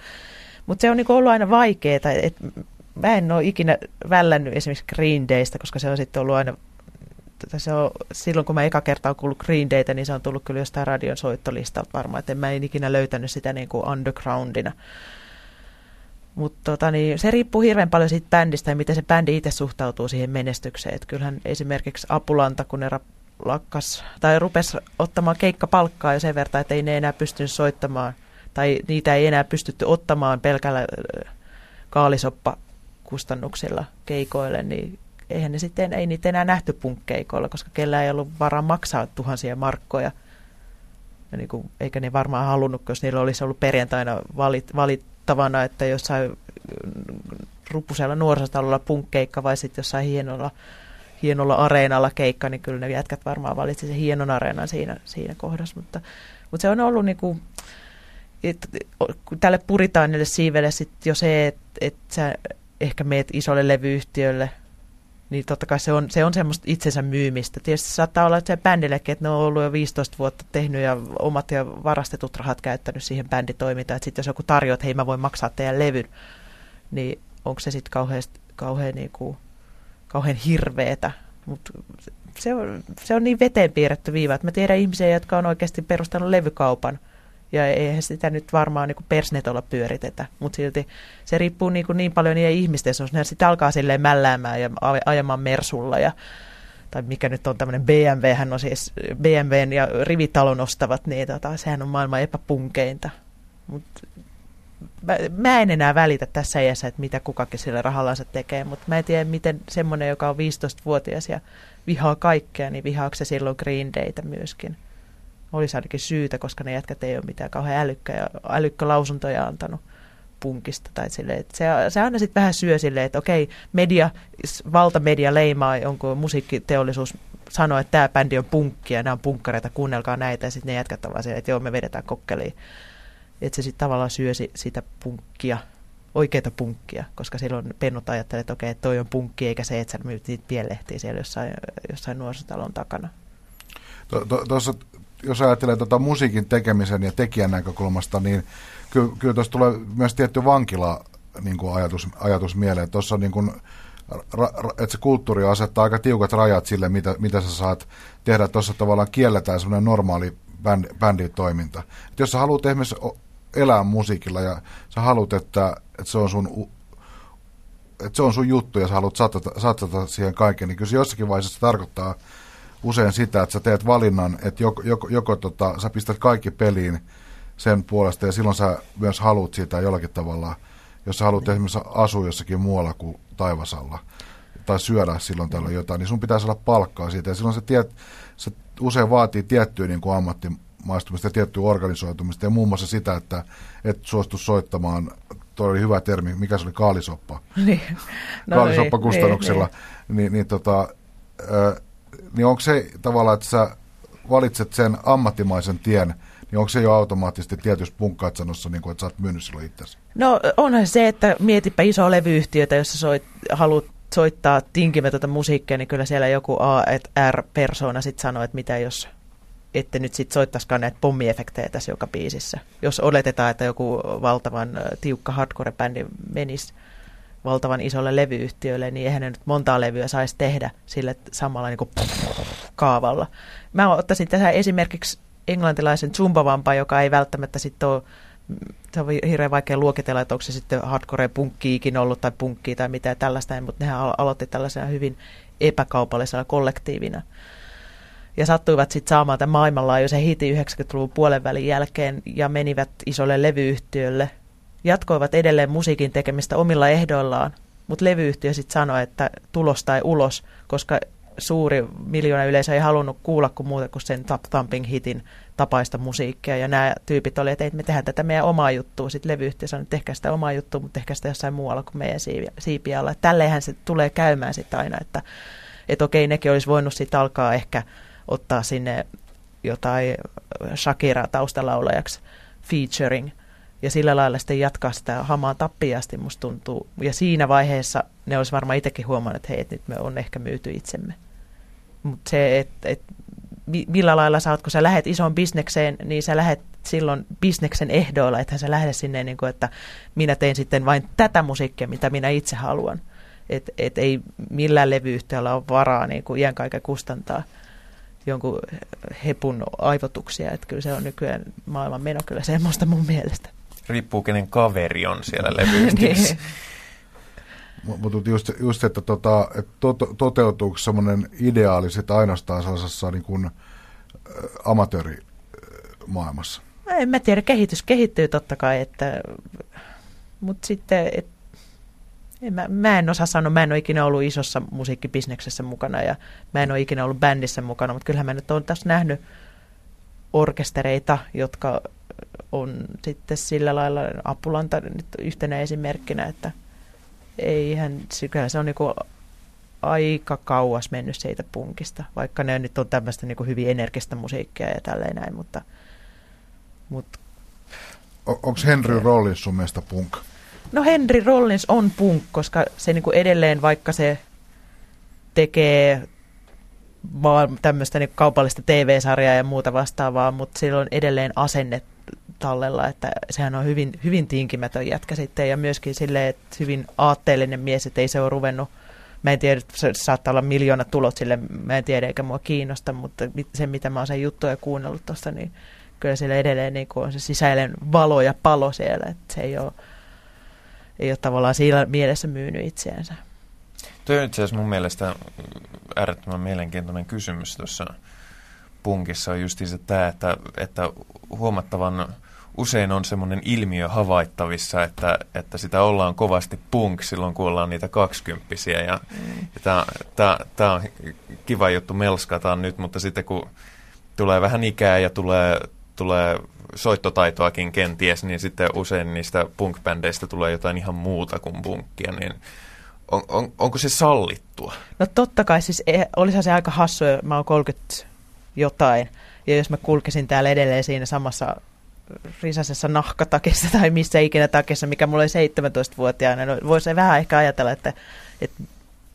mutta se on niin ollut aina vaikeaa, että mä en ole ikinä vällännyt esimerkiksi Green Daystä, koska se on sitten ollut aina se on, silloin kun mä eka kertaa kuullut Green Dayta, niin se on tullut kyllä jostain radion soittolistalta varmaan, että mä en ikinä löytänyt sitä niin kuin undergroundina. Mutta tota, niin, se riippuu hirveän paljon siitä bändistä ja miten se bändi itse suhtautuu siihen menestykseen. Et kyllähän esimerkiksi Apulanta, kun ne lakkas, tai rupesi ottamaan keikkapalkkaa jo sen verran, että ei ne enää pystynyt soittamaan, tai niitä ei enää pystytty ottamaan pelkällä kaalisoppa-kustannuksilla keikoille, niin eihän ne sitten, ei niitä enää nähty punkkeikoilla, koska kellä ei ollut varaa maksaa tuhansia markkoja. Ja niin kuin, eikä ne varmaan halunnut, jos niillä olisi ollut perjantaina valit, valittavana, että jossain rupusella nuorisotalolla punkkeikka vai sitten jossain hienolla, hienolla areenalla keikka, niin kyllä ne jätkät varmaan valitsi sen hienon areenan siinä, siinä kohdassa. Mutta, mutta se on ollut niin kuin, että tälle puritaanille siivelle sitten jo se, että, että sä ehkä meet isolle levyyhtiölle – niin totta kai se on, se on semmoista itsensä myymistä. Tietysti saattaa olla, että se bändillekin, että ne on ollut jo 15 vuotta tehnyt ja omat ja varastetut rahat käyttänyt siihen bänditoimintaan. Että sitten jos joku tarjoaa, että hei mä voin maksaa teidän levyn, niin onko se sitten kauhean, kauhean, niinku, kauhean hirveetä. Mutta se on, se on niin veteen piirretty viiva, että mä tiedän ihmisiä, jotka on oikeasti perustanut levykaupan – ja eihän sitä nyt varmaan niin persnetolla pyöritetä, mutta silti se riippuu niin, kuin niin paljon niiden ihmisten, ne sitten alkaa silleen mälläämään ja ajamaan mersulla ja tai mikä nyt on tämmöinen BMW, hän on siis BMWn ja rivitalon ostavat, niin tota, sehän on maailman epäpunkeinta. Mut mä, mä en enää välitä tässä iässä, että mitä kukakin sillä rahallansa tekee, mutta mä en tiedä, miten semmoinen, joka on 15-vuotias ja vihaa kaikkea, niin vihaako se silloin Green Daytä myöskin olisi ainakin syytä, koska ne jätkät ei ole mitään kauhean älykkä, älykkä lausuntoja antanut punkista. Tai sille, että se, se aina sitten vähän syö silleen, että okei, media, valtamedia leimaa jonkun musiikkiteollisuus sanoo, että tämä bändi on punkkia, nämä on punkkareita, kuunnelkaa näitä, ja sitten ne jätkät vaan silleen, että joo, me vedetään kokkeliin. Että se sitten tavallaan syösi sitä punkkia, oikeita punkkia, koska silloin pennut ajattelee, että okei, toi on punkki, eikä se, että sä myyt niitä pienlehtiä siellä jossain, jossain nuorisotalon takana. Tuossa jos ajattelee tuota musiikin tekemisen ja tekijän näkökulmasta, niin kyllä, kyllä tuossa tulee myös tietty vankila niin kuin ajatus, ajatus mieleen. Tuossa niin kuin, ra, ra, että se kulttuuri asettaa aika tiukat rajat sille, mitä, mitä sä saat tehdä. Tuossa tavallaan kielletään semmoinen normaali bänd, bänditoiminta. Et jos sä haluat esimerkiksi elää musiikilla ja sä haluat, että, että se on sun että se on sun juttu ja sä haluat satsata, satsata siihen kaiken, niin kyllä se jossakin vaiheessa tarkoittaa usein sitä, että sä teet valinnan, että joko, joko, joko tota, sä pistät kaikki peliin sen puolesta ja silloin sä myös haluat siitä jollakin tavalla, jos sä haluat esimerkiksi asua jossakin muualla kuin taivasalla tai syödä silloin tällä jotain, niin sun pitää saada palkkaa siitä ja silloin se, tiet, se usein vaatii tiettyä niin kuin ammattimaistumista ja tiettyä organisoitumista ja muun muassa sitä, että et suostu soittamaan tuo oli hyvä termi, mikä se oli, kaalisoppa. Niin. No, kaalisoppa niin. Niin, niin. niin, niin tota, niin onko se tavallaan, että sä valitset sen ammattimaisen tien, niin onko se jo automaattisesti tietysti punkkaatsanossa, niin kuin, että sä oot myynyt silloin itsesi? No onhan se, että mietipä iso levyyhtiötä, jossa soit, haluat soittaa tinkimätöntä musiikkia, niin kyllä siellä joku A R-persoona sitten sanoo, että mitä jos ette nyt sitten soittaisikaan näitä pommiefektejä tässä joka biisissä. Jos oletetaan, että joku valtavan tiukka hardcore-bändi menisi valtavan isolle levyyhtiölle, niin eihän ne nyt montaa levyä saisi tehdä sille samalla niin kuin kaavalla. Mä ottaisin tässä esimerkiksi englantilaisen Zumbavampa, joka ei välttämättä sitten ole se on hirveän vaikea luokitella, että onko se sitten hardcore punkkiikin ollut tai punkkii tai mitä tällaista, mutta nehän aloitti tällaisena hyvin epäkaupallisena kollektiivina. Ja sattuivat sitten saamaan tämän maailmanlaajuisen hitin 90-luvun puolen välin jälkeen ja menivät isolle levyyhtiölle – jatkoivat edelleen musiikin tekemistä omilla ehdoillaan, mutta levyyhtiö sitten sanoi, että tulos tai ulos, koska suuri miljoona yleisö ei halunnut kuulla kuin muuta kuin sen Tap Thumping hitin tapaista musiikkia. Ja nämä tyypit oli, että me tehdään tätä meidän omaa juttua. Sitten levyyhtiö sanoi, että tehkää sitä omaa juttua, mutta tehkää sitä jossain muualla kuin meidän siipiä alla. Tälleenhän se tulee käymään sitten aina, että, että okei, nekin olisi voinut sitten alkaa ehkä ottaa sinne jotain Shakira taustalaulajaksi featuring – ja sillä lailla sitten jatkaa sitä hamaa tappiasti, musta tuntuu. Ja siinä vaiheessa ne olisi varmaan itsekin huomannut, että hei, nyt me on ehkä myyty itsemme. Mutta se, että et, millä lailla sä oot, kun sä lähet isoon bisnekseen, niin sä lähet silloin bisneksen ehdoilla, että sä lähde sinne, niin kuin, että minä teen sitten vain tätä musiikkia, mitä minä itse haluan. Että et ei millään levyyhtiöllä ole varaa niin kuin iän kaiken kustantaa jonkun hepun aivotuksia. Että kyllä se on nykyään maailman meno kyllä semmoista mun mielestä. Riippuu kenen kaveri on siellä levyyhtiössä. [LAUGHS] niin. Mutta just, just, että, tota, että to, toteutuuko semmoinen ideaaliset ainoastaan sellaisessa niin kuin, ä, amatöörimaailmassa? En mä tiedä, kehitys kehittyy totta kai, että, mutta sitten, et, en mä, mä en osaa sanoa, mä en ole ikinä ollut isossa musiikkibisneksessä mukana ja mä en ole ikinä ollut bändissä mukana, mutta kyllähän mä nyt olen tässä nähnyt orkestereita, jotka on sitten sillä lailla Apulanta nyt yhtenä esimerkkinä, että eihän, kyllä se on niinku aika kauas mennyt siitä punkista, vaikka ne nyt on tämmöistä niinku hyvin energistä musiikkia ja tälleen näin, mutta... mutta on, Onko Henry Rollins sun mielestä punk? No Henry Rollins on punk, koska se niinku edelleen, vaikka se tekee vaan tämmöistä niin kaupallista TV-sarjaa ja muuta vastaavaa, mutta sillä on edelleen asenne tallella, että sehän on hyvin, hyvin tinkimätön jätkä sitten ja myöskin silleen, että hyvin aatteellinen mies, että ei se ole ruvennut Mä en tiedä, se saattaa olla miljoona tulot sille, mä en tiedä eikä mua kiinnosta, mutta se mitä mä oon sen juttuja kuunnellut tuosta, niin kyllä sillä edelleen niin on se sisäinen valo ja palo siellä, että se ei ole, ei ole tavallaan siinä mielessä myynyt itseänsä. Tuo on itse asiassa mun mielestä äärettömän mielenkiintoinen kysymys tuossa punkissa on justiinsa tämä, että, että huomattavan usein on semmoinen ilmiö havaittavissa, että, että sitä ollaan kovasti punk silloin, kun ollaan niitä kaksikymppisiä. Ja, mm. ja tämä on kiva juttu, melskataan nyt, mutta sitten kun tulee vähän ikää ja tulee, tulee soittotaitoakin kenties, niin sitten usein niistä punk-bändeistä tulee jotain ihan muuta kuin punkkia, niin on, on, onko se sallittua? No totta kai, siis e, olisi se aika hassu, mä oon 30 jotain, ja jos mä kulkisin täällä edelleen siinä samassa risasessa nahkatakissa tai missä ikinä takissa, mikä mulla oli 17-vuotiaana, no voisi vähän ehkä ajatella, että, että,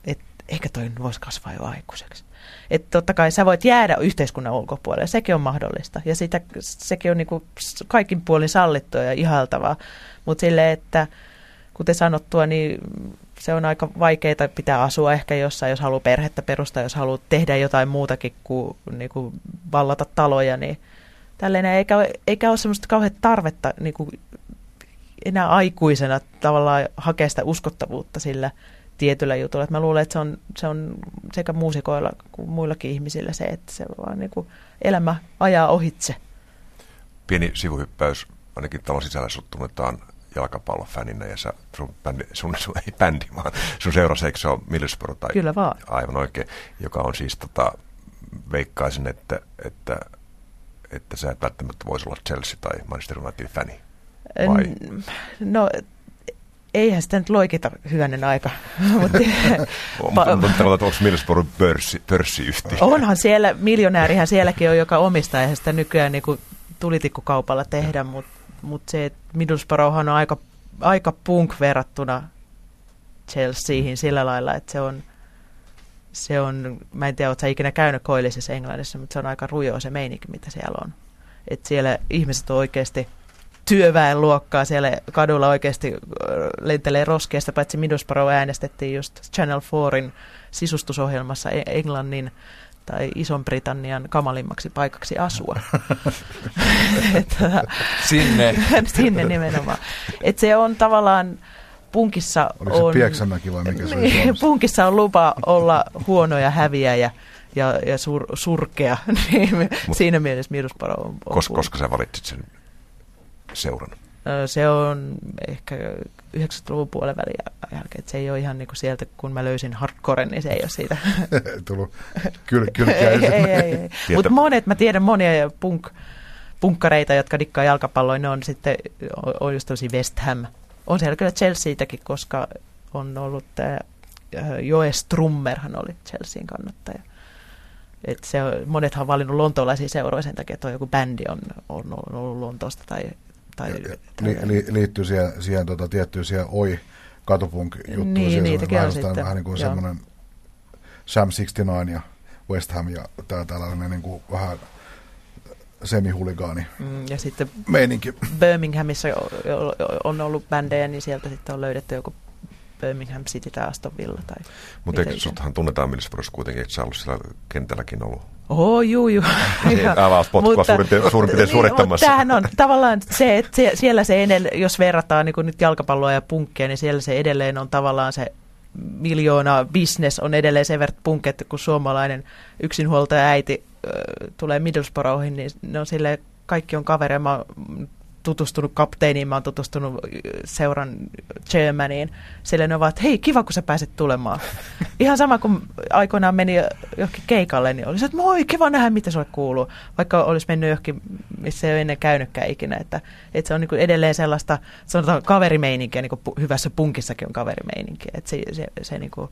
että ehkä toi voisi kasvaa jo aikuiseksi. Että totta kai sä voit jäädä yhteiskunnan ulkopuolelle, sekin on mahdollista. Ja sitä, sekin on niin kuin kaikin puolin sallittua ja ihaltavaa. Mutta silleen, että kuten sanottua, niin se on aika vaikeaa pitää asua ehkä jossain, jos haluaa perhettä perustaa, jos haluaa tehdä jotain muutakin kuin, niin kuin vallata taloja, niin tällainen, eikä, eikä ole semmoista kauhean tarvetta niin kuin enää aikuisena tavallaan hakea sitä uskottavuutta sillä tietyllä jutulla. Että mä luulen, että se on, se on sekä muusikoilla kuin muillakin ihmisillä se, että se vaan niin kuin elämä ajaa ohitse. Pieni sivuhyppäys, ainakin talon sisällä sut tunnetaan jalkapallofäninä ja sä, sun, bändi, sun, sun, ei bändi, vaan sun seurasi, eikö se ole Middlesbrough? Tai, Kyllä vaan. Aivan oikein, joka on siis tota, veikkaisin, että, että, että sä et välttämättä voisi olla Chelsea tai Manchester United fani. Vai? No eihän sitä nyt loikita hyvänen aika. [LAUGHS] [LAUGHS] Mutta onko Middlesbrough pörssi, pörssiyhtiö? Onhan siellä, miljonäärihän sielläkin on, joka omistaa, eihän sitä nykyään niin kuin tulitikkukaupalla tehdä, mutta mutta se, että Middlesbrough on aika, aika punk verrattuna Chelseahin sillä lailla, että se on, se on, mä en tiedä, oletko ikinä käynyt koillisessa Englannissa, mutta se on aika rujoa se meininki, mitä siellä on. Että siellä ihmiset on oikeasti työväenluokkaa, siellä kadulla oikeasti lentelee roskeesta, paitsi Middlesbrough äänestettiin just Channel 4in sisustusohjelmassa e- Englannin tai Ison-Britannian kamalimmaksi paikaksi asua. [LAUGHS] [LAUGHS] sinne. [LAUGHS] sinne nimenomaan. Et se on tavallaan punkissa Oliko on... Pieksämäki vai mikä se niin, Punkissa on lupa olla huono ja häviäjä ja, ja sur, surkea. [LAUGHS] Niin Mut, siinä mielessä Middlesbrough on, on kos, Koska sä valitsit sen seuran? Se on ehkä 90-luvun puolen välin jälkeen. Että se ei ole ihan niin kuin sieltä, kun mä löysin hardcore, niin se ei ole siitä. [LAUGHS] Tullut kyl, ei, ei, ei, ei. [LAUGHS] Mutta monet, mä tiedän monia punk, punkkareita, jotka dikkaa jalkapalloa, ne on sitten, on just tosi West Ham. On siellä kyllä Chelseatäkin, koska on ollut tämä Joe Strummerhan oli Chelsean kannattaja. Et se, monethan on valinnut lontoolaisia seuroja sen takia, että joku bändi on, on ollut Lontoosta tai tai, li, li, liittyy siihen, siihen tota, tiettyyn siihen oi katupunk juttuun. Niin, niitäkin on sitten. Vähän niin kuin semmoinen Sam 69 ja West Ham ja tää tällainen niin kuin vähän semihuligaani Mm, ja sitten meininki. Birminghamissa on ollut bändejä, niin sieltä sitten on löydetty joku Birmingham City tai Aston Villa. Tai Mutta eikö ikinä. suthan tunnetaan Middlesbroughissa kuitenkin, että sä ollut siellä kentälläkin ollut? Oo, juu, juu. [LAUGHS] Niin, avauspotkua suurin suurin piirtein [LAUGHS] suorittamassa. Niin, tämähän on tavallaan se, että se, siellä se edelleen, jos verrataan niin kuin nyt jalkapalloa ja punkkia, niin siellä se edelleen on tavallaan se miljoona business on edelleen sen verran punk, että kun suomalainen yksinhuoltaja äiti tulee Middlesbroughhin, niin ne on sille kaikki on kavereja. Mä oon tutustunut kapteeniin, mä oon tutustunut seuran chairmaniin. Sille ne ovat, että hei, kiva kun sä pääset tulemaan. [LAUGHS] Ihan sama kuin aikoinaan meni johonkin keikalle, niin oli se, että moi, kiva nähdä, mitä sulle kuuluu. Vaikka olisi mennyt johonkin, missä ei ole ennen käynytkään ikinä. Että, että se on niin kuin edelleen sellaista, sanotaan kaverimeininkiä, niin kuin hyvässä punkissakin on kaverimeininkiä. Että se, se, se niin kuin,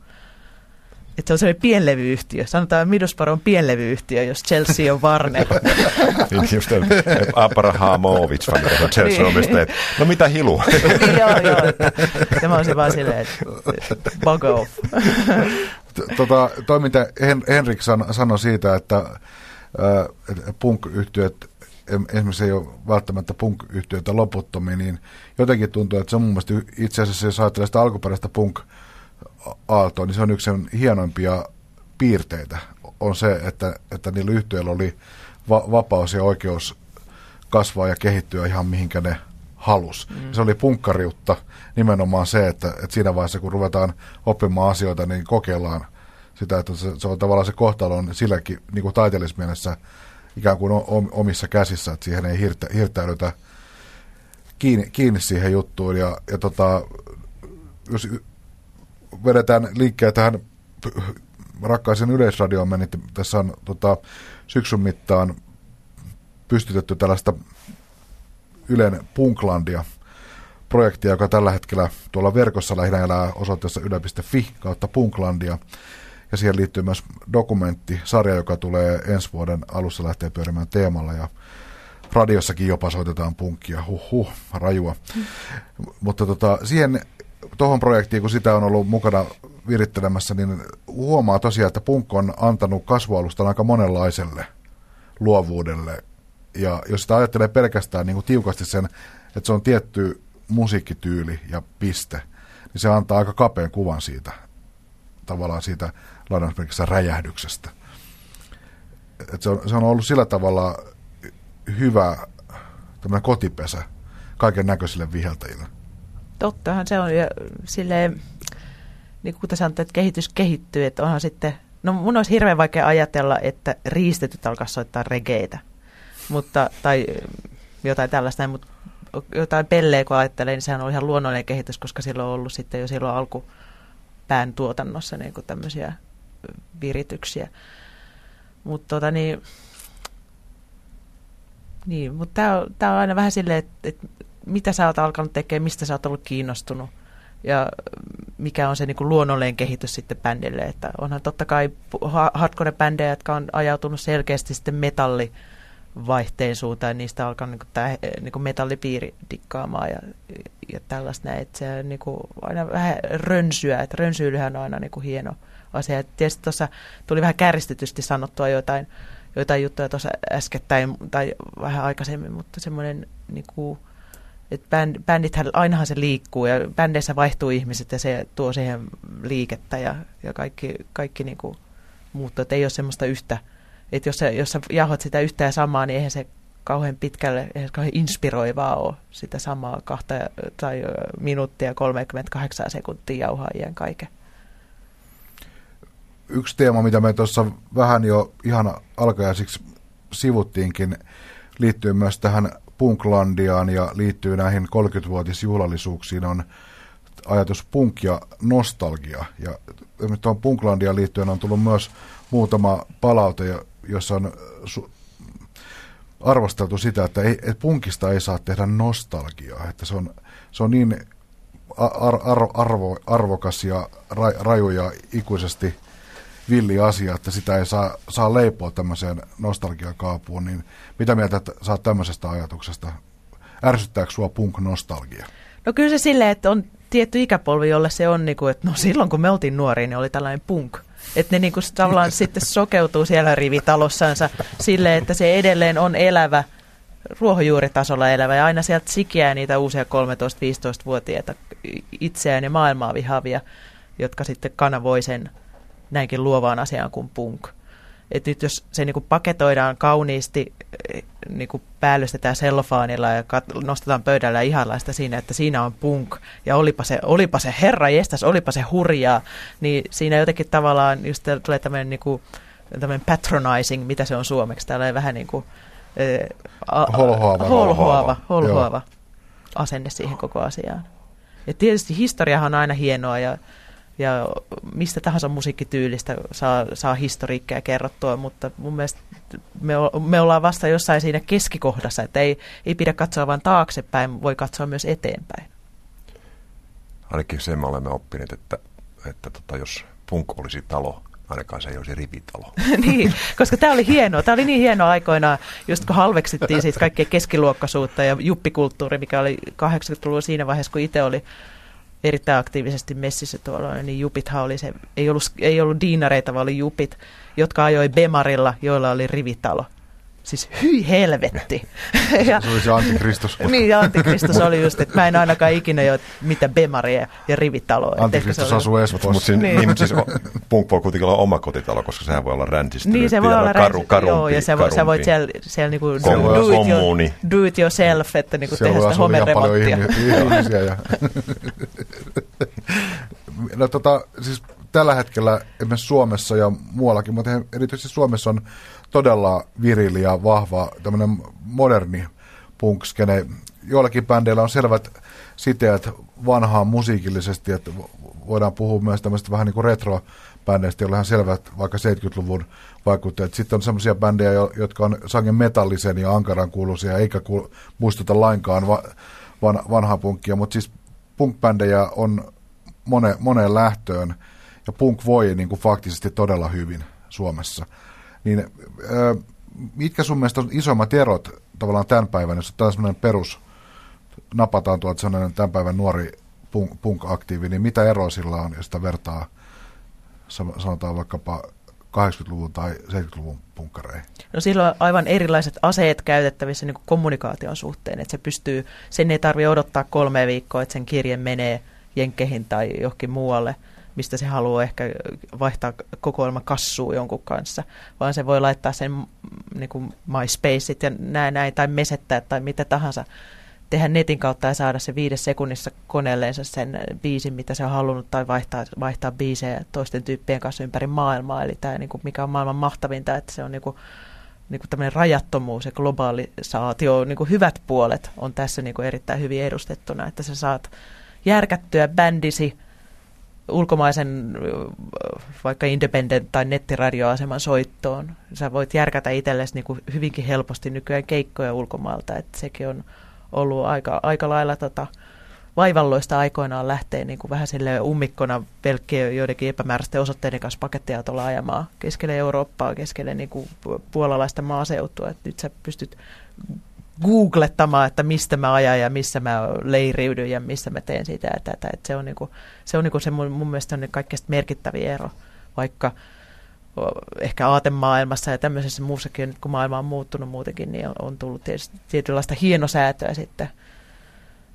että se on sellainen pienlevyyhtiö. Sanotaan, Middlesbrough on pienlevyyhtiö, jos Chelsea on Warner. [LAUGHS] Niin just Abrahamovic, mitä se on Chelsea Niin. omistaja. No mitä hilu? Niin, [LAUGHS] joo, joo. Että, ja mä olisin vaan silleen, että bug off. Tota, toi, mitä Hen- Henrik san, sanoi siitä, että äh, punk-yhtiöt, esimerkiksi ei ole välttämättä punk-yhtiöitä loputtomiin, niin jotenkin tuntuu, että se on mun mielestä itse asiassa, jos ajattelee sitä alkuperäistä punk-aaltoa, niin se on yksi sen hienoimpia piirteitä, on se, että, että niillä yhtiöillä oli va- vapaus ja oikeus kasvaa ja kehittyä ihan mihinkä ne halus. Mm. Se oli punkkariutta nimenomaan se, että, että siinä vaiheessa kun ruvetaan oppimaan asioita, niin kokeillaan sitä, että se, se on tavallaan se kohtalo on silläkin niin kuin taiteellismielessä ikään kuin omissa käsissä, että siihen ei hirtä, hirtäydytä kiinni, kiinni siihen juttuun. Ja, ja tota, jos vedetään liikkeelle tähän rakkaisen yleisradioon, niin tässä on tota, syksyn mittaan pystytetty tällaista Ylen Punklandia projektia, joka tällä hetkellä tuolla verkossa lähinnä elää osoitteessa yle.fi kautta Punklandia. Ja siihen liittyy myös dokumenttisarja, joka tulee ensi vuoden alussa lähtee pyörimään teemalla ja radiossakin jopa soitetaan punkkia, huh huh, rajua. Mm. Mutta tota, siihen tuohon projektiin, kun sitä on ollut mukana virittelemässä, niin huomaa tosiaan, että punk on antanut kasvualustan aika monenlaiselle luovuudelle. Ja jos sitä ajattelee pelkästään niin kuin tiukasti sen, että se on tietty musiikkityyli ja piste, niin se antaa aika kapean kuvan siitä, tavallaan siitä lainausmerkissä räjähdyksestä. Et se, on, se on ollut sillä tavalla hyvä kotipesä kaiken näköisille viheltäjille. Tottahan se on. Ja silleen, niin kuin te sanotte, että kehitys kehittyy, että onhan sitten, no mun olisi hirveän vaikea ajatella, että riistetyt alkaa soittaa regeitä, mutta, tai jotain tällaista, mutta jotain pelleä kun ajattelee, niin sehän on ihan luonnollinen kehitys, koska silloin on ollut sitten jo silloin alkupään tuotannossa niin kuin tämmöisiä virityksiä. Mutta tota niin, niin, mutta tämä on, on aina vähän silleen, että, että mitä sä oot alkanut tekemään, mistä sä oot ollut kiinnostunut ja mikä on se niin kuin luonnollinen kehitys sitten bändille. Että onhan totta kai hardcore-bändejä, jotka on ajautunut selkeästi sitten metallivaihteen suuntaan ja niistä alkaa niin tämä niin kuin metallipiiri dikkaamaan ja, ja tällaista näin. Että se on niin kuin aina vähän rönsyä, että rönsyilyhän on aina niin kuin hieno asia. Et tietysti tuossa tuli vähän kärjistetysti sanottua jotain, jotain juttuja tuossa äskettäin tai vähän aikaisemmin, mutta semmoinen niin kuin, että bänd, bändithän, ainahan se liikkuu ja bändeissä vaihtuu ihmiset ja se tuo siihen liikettä ja, ja kaikki, kaikki niin kuin muuttuu, että ei ole semmoista yhtä, että jos jos sä jahot sitä yhtä ja samaa, niin eihän se kauhean pitkälle, eihän se kauhean inspiroivaa ole sitä samaa kahta tai minuuttia 38 sekuntia jauhaa iän kaiken. Yksi teema, mitä me tuossa vähän jo ihan alkajaisiksi sivuttiinkin, liittyy myös tähän Punklandiaan ja liittyy näihin 30-vuotisjuhlallisuuksiin on ajatus punk ja nostalgia. Ja tuohon Punklandiaan liittyen on tullut myös muutama palaute, jossa on su- arvosteltu sitä, että, ei, että punkista ei saa tehdä nostalgiaa, että se on, se on niin ar- ar- arvo, arvokas ja ra- raju ja ikuisesti villi asia, että sitä ei saa, saa leipoa tämmöiseen nostalgiakaapuun, niin mitä mieltä että saat tämmöisestä ajatuksesta? Ärsyttääkö sua punk-nostalgia? No kyllä se silleen, että on tietty ikäpolvi, jolle se on, niin kuin, että no silloin kun me oltiin nuoria, niin oli tällainen punk. Että ne niinku tavallaan [LAUGHS] sitten sokeutuu siellä rivitalossansa silleen, että se edelleen on elävä, ruohonjuuritasolla elävä ja aina sieltä sikiää niitä uusia 13-15-vuotiaita itseään ja maailmaa vihaavia, jotka sitten kanavoi sen näinkin luovaan asiaan kuin punk. Et nyt jos se niinku paketoidaan kauniisti, niinku päällystetään sellofaanilla ja kat- nostetaan pöydällä sitä siinä, että siinä on punk ja olipa se, olipa se herra jestas, olipa se hurjaa, niin siinä jotenkin tavallaan just tulee tämmöinen niinku, patronizing, mitä se on suomeksi, tällainen vähän niin kuin holhoava, holhoava, holhoava asenne siihen koko asiaan. Ja tietysti historiahan on aina hienoa ja, ja mistä tahansa musiikkityylistä saa, saa historiikkaa kerrottua, mutta mun mielestä me, me ollaan vasta jossain siinä keskikohdassa, että ei, ei pidä katsoa vain taaksepäin, voi katsoa myös eteenpäin. Ainakin sen me olemme oppineet, että, että tota, jos punk olisi talo, ainakaan se ei olisi rivitalo. [LAUGHS] niin, koska tämä oli hienoa. Tämä oli niin hienoa aikoinaan, just kun halveksittiin siitä kaikkea keskiluokkaisuutta ja juppikulttuuri, mikä oli 80-luvulla siinä vaiheessa, kun itse oli erittäin aktiivisesti messissä tuolla, niin jupithan oli se, ei ollut, ei ollut diinareita, vaan oli jupit, jotka ajoi Bemarilla, joilla oli rivitalo. Siis hyi helvetti. [LAUGHS] ja, se oli se antikristus. niin, antikristus oli just, että mä en ainakaan ikinä jo mitä Bemaria ja rivitaloa. Antikristus asuu Espoossa. Mutta siis, niin. niin, siis punk voi kuitenkin olla oma kotitalo, koska sehän voi olla räntistynyt. Niin, se voi olla karu, karumpi, joo, ja sä, sä voit siellä, siellä niinku do, it your, do it yourself, että niinku tehdä sitä homeremonttia. [LAUGHS] ihmisiä. Ja [LAUGHS] no, tota, siis tällä hetkellä esimerkiksi Suomessa ja muuallakin, mutta erityisesti Suomessa on todella virili ja vahva tämmöinen moderni punkskene. Joillakin bändeillä on selvät siteet vanhaan musiikillisesti, että voidaan puhua myös tämmöistä vähän niin kuin retro-bändeistä, joilla on selvät vaikka 70-luvun vaikutteet. Sitten on semmoisia bändejä, jotka on sangen metallisen ja ankaran kuuluisia, eikä ku, muistuta lainkaan va, van, vanhaa punkkia, mutta siis punk-bändejä on mone, moneen lähtöön, ja punk voi niin kuin faktisesti todella hyvin Suomessa – niin äh, mitkä sun mielestä on isommat erot tavallaan tämän päivän, jos on sellainen perus, napataan tuolta sellainen tämän päivän nuori punk, punk-aktiivi, niin mitä eroa sillä on, jos sitä vertaa sanotaan vaikkapa 80-luvun tai 70-luvun punkkareihin? No silloin on aivan erilaiset aseet käytettävissä niin kommunikaation suhteen, että se pystyy, sen ei tarvitse odottaa kolme viikkoa, että sen kirje menee Jenkkeihin tai johonkin muualle – mistä se haluaa ehkä vaihtaa kokoelma kassuu jonkun kanssa, vaan se voi laittaa sen mm, niin kuin MySpaceit ja näin, näin, tai mesettää tai mitä tahansa, tehdä netin kautta ja saada se viides sekunnissa koneelleensa sen biisin, mitä se on halunnut, tai vaihtaa, vaihtaa biisejä toisten tyyppien kanssa ympäri maailmaa. Eli tämä, niin kuin, mikä on maailman mahtavinta, että se on niin kuin, niin kuin tämmöinen rajattomuus ja globaalisaatio, niin kuin hyvät puolet on tässä niin kuin erittäin hyvin edustettuna, että sä saat järkättyä bändisi ulkomaisen vaikka independent tai nettiradioaseman soittoon. Sä voit järkätä itsellesi niin kuin hyvinkin helposti nykyään keikkoja ulkomailta, että sekin on ollut aika, aika lailla tota, vaivalloista aikoinaan lähteä niin kuin vähän sille ummikkona pelkkien joidenkin epämääräisten osoitteiden kanssa pakettiautolla ajamaan keskelle Eurooppaa, keskelle niin kuin puolalaista maaseutua. Et nyt sä pystyt googlettamaan, että mistä mä ajan ja missä mä leiriydyn ja missä mä teen sitä ja tätä. Et se on, niinku, se, on niinku se mun, mun mielestä on kaikkein merkittävin ero, vaikka ehkä aatemaailmassa ja tämmöisessä muussakin, kun maailma on muuttunut muutenkin, niin on, on tullut tietysti tietynlaista hienosäätöä sitten.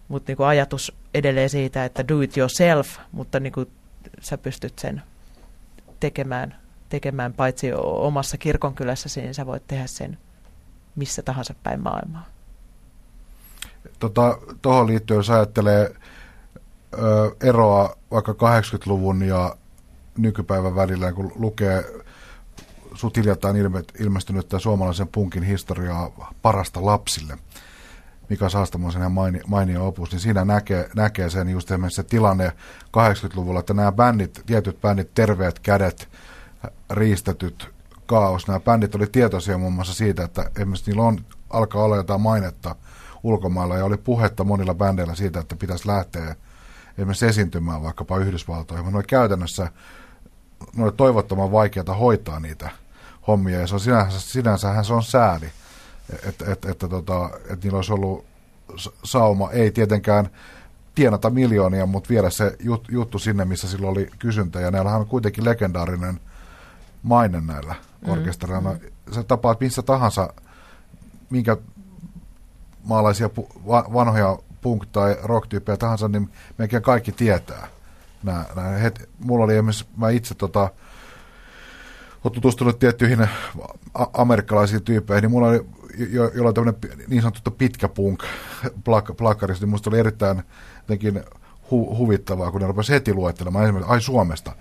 Mutta niinku ajatus edelleen siitä, että do it yourself, mutta niinku sä pystyt sen tekemään, tekemään paitsi omassa kirkonkylässäsi, niin sä voit tehdä sen missä tahansa päin maailmaa. Tuohon tota, liittyen, jos ajattelee ö, eroa vaikka 80-luvun ja nykypäivän välillä, kun lukee sut hiljattain ilmestynyttä suomalaisen punkin historiaa parasta lapsille, Mika Saastamoisen ihan maini, mainio opus, niin siinä näkee, näkee sen just se tilanne 80-luvulla, että nämä bändit, tietyt bändit, terveet kädet, riistetyt kaos. Nämä bändit oli tietoisia muun muassa siitä, että esimerkiksi niillä on, alkaa olla jotain mainetta ulkomailla ja oli puhetta monilla bändeillä siitä, että pitäisi lähteä esimerkiksi esiintymään vaikkapa Yhdysvaltoihin. Ne oli käytännössä ne oli toivottoman vaikeaa hoitaa niitä hommia ja se on sinänsä, sinänsähän se on sääli, että et, et, tota, et niillä olisi ollut sauma, ei tietenkään tienata miljoonia, mutta viedä se jut, juttu sinne, missä silloin oli kysyntä. Ja näillähän on kuitenkin legendaarinen maine näillä mm. orkestereilla. Sä tapaat missä tahansa, minkä maalaisia pu- va- vanhoja punk- tai rock-tyyppejä tahansa, niin mekin kaikki tietää. Nää, nää het- mulla oli esimerkiksi, mä itse tota, olen tutustunut tiettyihin amerikkalaisiin tyyppeihin, niin mulla oli jo, jolla tämmöinen niin sanottu pitkä punk [LAUGHS] plak, plakkarissa, niin musta oli erittäin jotenkin hu, huvittavaa, kun ne rupesivat heti luettelemaan esimerkiksi, ai Suomesta,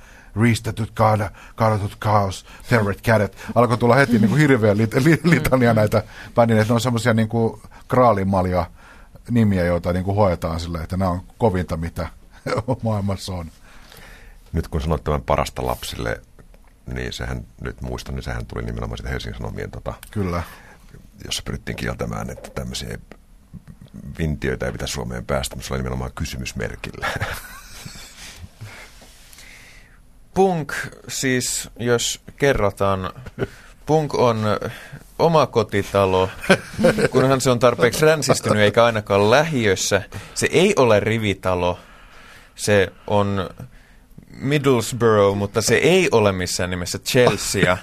riistettyt, kaada, kaadetut kaos, terrorit kädet. Alkoi tulla heti niin kuin hirveä lit, lit, litania näitä bändin, että ne on semmoisia niin kuin kraalimalja nimiä, joita niin kuin hoetaan silleen, että nämä on kovinta, mitä [LAUGHS] maailmassa on. Nyt kun sanoit tämän parasta lapsille, niin sehän, nyt muistan, niin sehän tuli nimenomaan sitä Helsingin Sanomien, tota, Kyllä. jossa pyrittiin kieltämään, että tämmöisiä vintiöitä ei pitäisi Suomeen päästä, mutta se oli nimenomaan kysymysmerkillä. [LAUGHS] Punk siis, jos kerrataan, punk on oma kotitalo, kunhan se on tarpeeksi ränsistynyt eikä ainakaan lähiössä. Se ei ole rivitalo, se on Middlesbrough, mutta se ei ole missään nimessä Chelsea.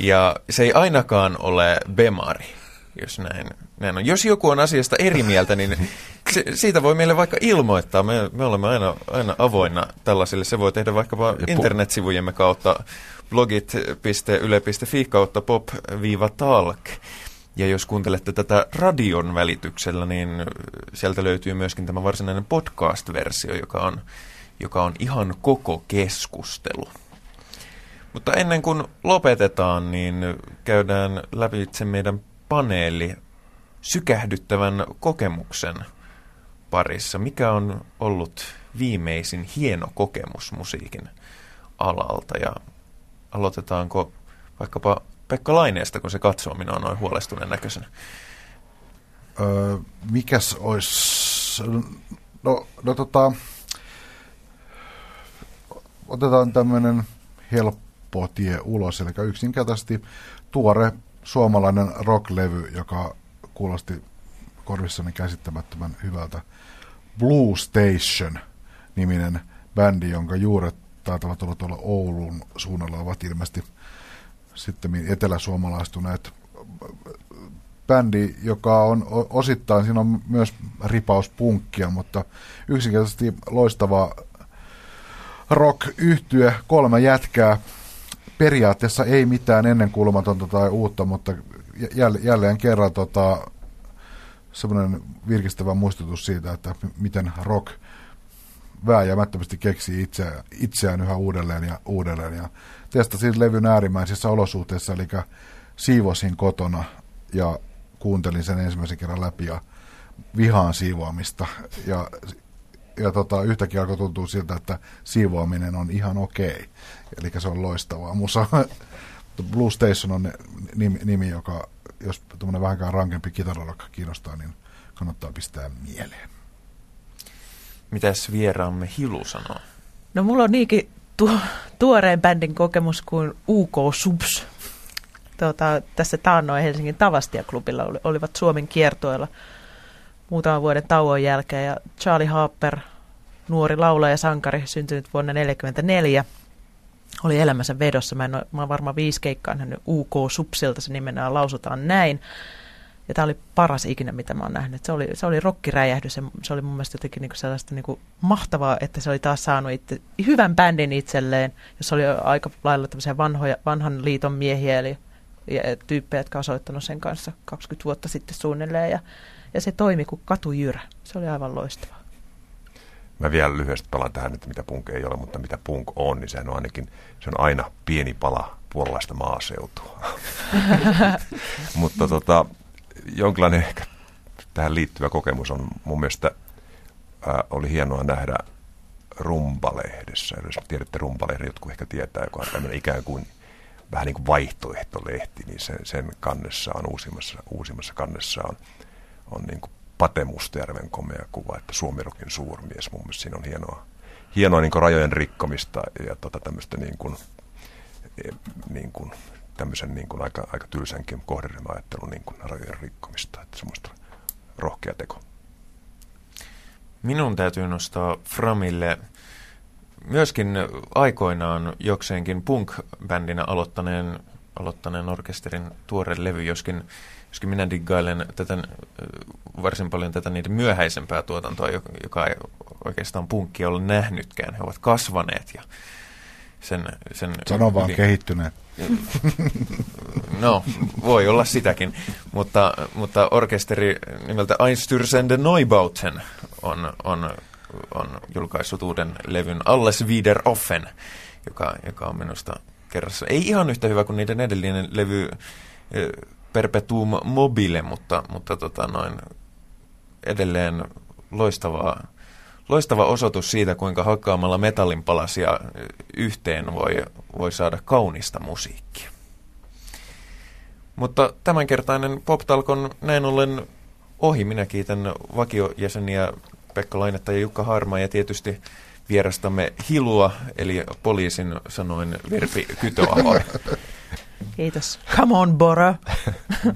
Ja se ei ainakaan ole Bemari, jos näin, näin on. Jos joku on asiasta eri mieltä, niin [LAUGHS] se, siitä voi meille vaikka ilmoittaa. Me, me olemme aina, aina avoinna tällaisille. Se voi tehdä vaikkapa internetsivujemme kautta blogit.yle.fi kautta pop-talk. Ja jos kuuntelette tätä radion välityksellä, niin sieltä löytyy myöskin tämä varsinainen podcast-versio, joka on, joka on ihan koko keskustelu. Mutta ennen kuin lopetetaan, niin käydään lävitse meidän paneeli sykähdyttävän kokemuksen parissa. Mikä on ollut viimeisin hieno kokemus musiikin alalta ja aloitetaanko vaikkapa Pekka Laineesta, kun se katsoo minua noin huolestuneen näköisenä. Öö, mikäs olisi... No, no tota... Otetaan tämmöinen helppo tie ulos, eli yksinkertaisesti tuore suomalainen rocklevy, joka kuulosti korvissani käsittämättömän hyvältä. Blue Station-niminen bändi, jonka juuret taitavat olla tuolla Oulun suunnalla, ovat ilmeisesti sitten eteläsuomalaistuneet bändi, joka on osittain, siinä on myös ripaus punkkia, mutta yksinkertaisesti loistava rock yhtye kolme jätkää. Periaatteessa ei mitään ennenkuulumatonta tai uutta, mutta jälleen kerran tota, semmoinen virkistävä muistutus siitä, että miten rock vääjäämättömästi keksii itse, itseään yhä uudelleen ja uudelleen. Ja testasin levyn äärimmäisissä olosuhteissa, eli siivosin kotona ja kuuntelin sen ensimmäisen kerran läpi ja vihaan siivoamista. Ja, ja tota, yhtäkkiä alkoi tuntua siltä, että siivoaminen on ihan okei. Eli se on loistavaa. Musa [LAUGHS] Blue Station on nimi, nimi joka, jos tuommoinen vähänkään rankempi kitaralokka kiinnostaa, niin kannattaa pistää mieleen. Mitäs vieraamme Hilu sanoo? No mulla on niinkin tu- tuoreen bändin kokemus kuin UK Subs. Tuota, tässä taannoin Helsingin Tavastia-klubilla oli, olivat Suomen kiertoilla muutaman vuoden tauon jälkeen. Ja Charlie Harper, nuori laulaja sankari, syntynyt vuonna 1944, oli elämänsä vedossa. Mä, en ole, mä olen varmaan viisi keikkaa nähnyt UK Subsilta, se nimenään lausutaan näin. Ja tämä oli paras ikinä, mitä mä oon nähnyt. Se oli, se oli rokkiräjähdys ja se oli mun mielestä jotenkin niinku sellaista niinku mahtavaa, että se oli taas saanut itse, hyvän bändin itselleen, jossa oli aika lailla tämmöisiä vanhoja, vanhan liiton miehiä, eli ja tyyppejä, jotka on soittanut sen kanssa 20 vuotta sitten suunnilleen. Ja, ja se toimi kuin katujyrä. Se oli aivan loistavaa. Mä vielä lyhyesti palaan tähän, että mitä punk ei ole, mutta mitä punk on, niin sehän on ainakin, se on aina pieni pala puolalaista maaseutua. [LAUGHS] mutta tota, jonkinlainen ehkä tähän liittyvä kokemus on mun mielestä ää, oli hienoa nähdä Rumpalehdessä. Jos tiedätte Rumpalehden, jotkut ehkä tietää, joka on tämmöinen ikään kuin vähän niin kuin vaihtoehtolehti, niin sen, sen kannessa on, uusimmassa, uusimmassa kannessa on, on niin kuin Pate Mustajärven komea kuva, että Suomirokin suurmies. Mun mielestä siinä on hienoa, hienoa niin rajojen rikkomista ja tota tämmöistä niin kuin, niin kuin tämmöisen niin kuin aika, aika tylsänkin kohderyhmäajattelun niin kuin rajojen rikkomista. Että semmoista rohkea teko. Minun täytyy nostaa Framille myöskin aikoinaan jokseenkin punk-bändinä aloittaneen, aloittaneen orkesterin tuore levy, joskin, joskin minä diggailen tätä, varsin paljon tätä niiden myöhäisempää tuotantoa, joka ei oikeastaan punkkia ole nähnytkään. He ovat kasvaneet ja sen... sen Sano vaan yli... kehittyneet. [LAUGHS] No, voi olla sitäkin, mutta, mutta orkesteri nimeltä Einstürzende Neubauten on, on, on julkaissut uuden levyn Alles wieder offen, joka, joka on minusta kerrassa. Ei ihan yhtä hyvä kuin niiden edellinen levy Perpetuum mobile, mutta, mutta tota noin, edelleen loistavaa loistava osoitus siitä, kuinka hakkaamalla metallinpalasia yhteen voi, voi saada kaunista musiikkia. Mutta tämänkertainen PopTalkon näin ollen ohi. Minä kiitän vakiojäseniä Pekka Lainetta ja Jukka Harma ja tietysti vierastamme Hilua, eli poliisin sanoin Verpi Kytöaho. [LAUGHS] Kiitos. Come on, Bora. [LAUGHS]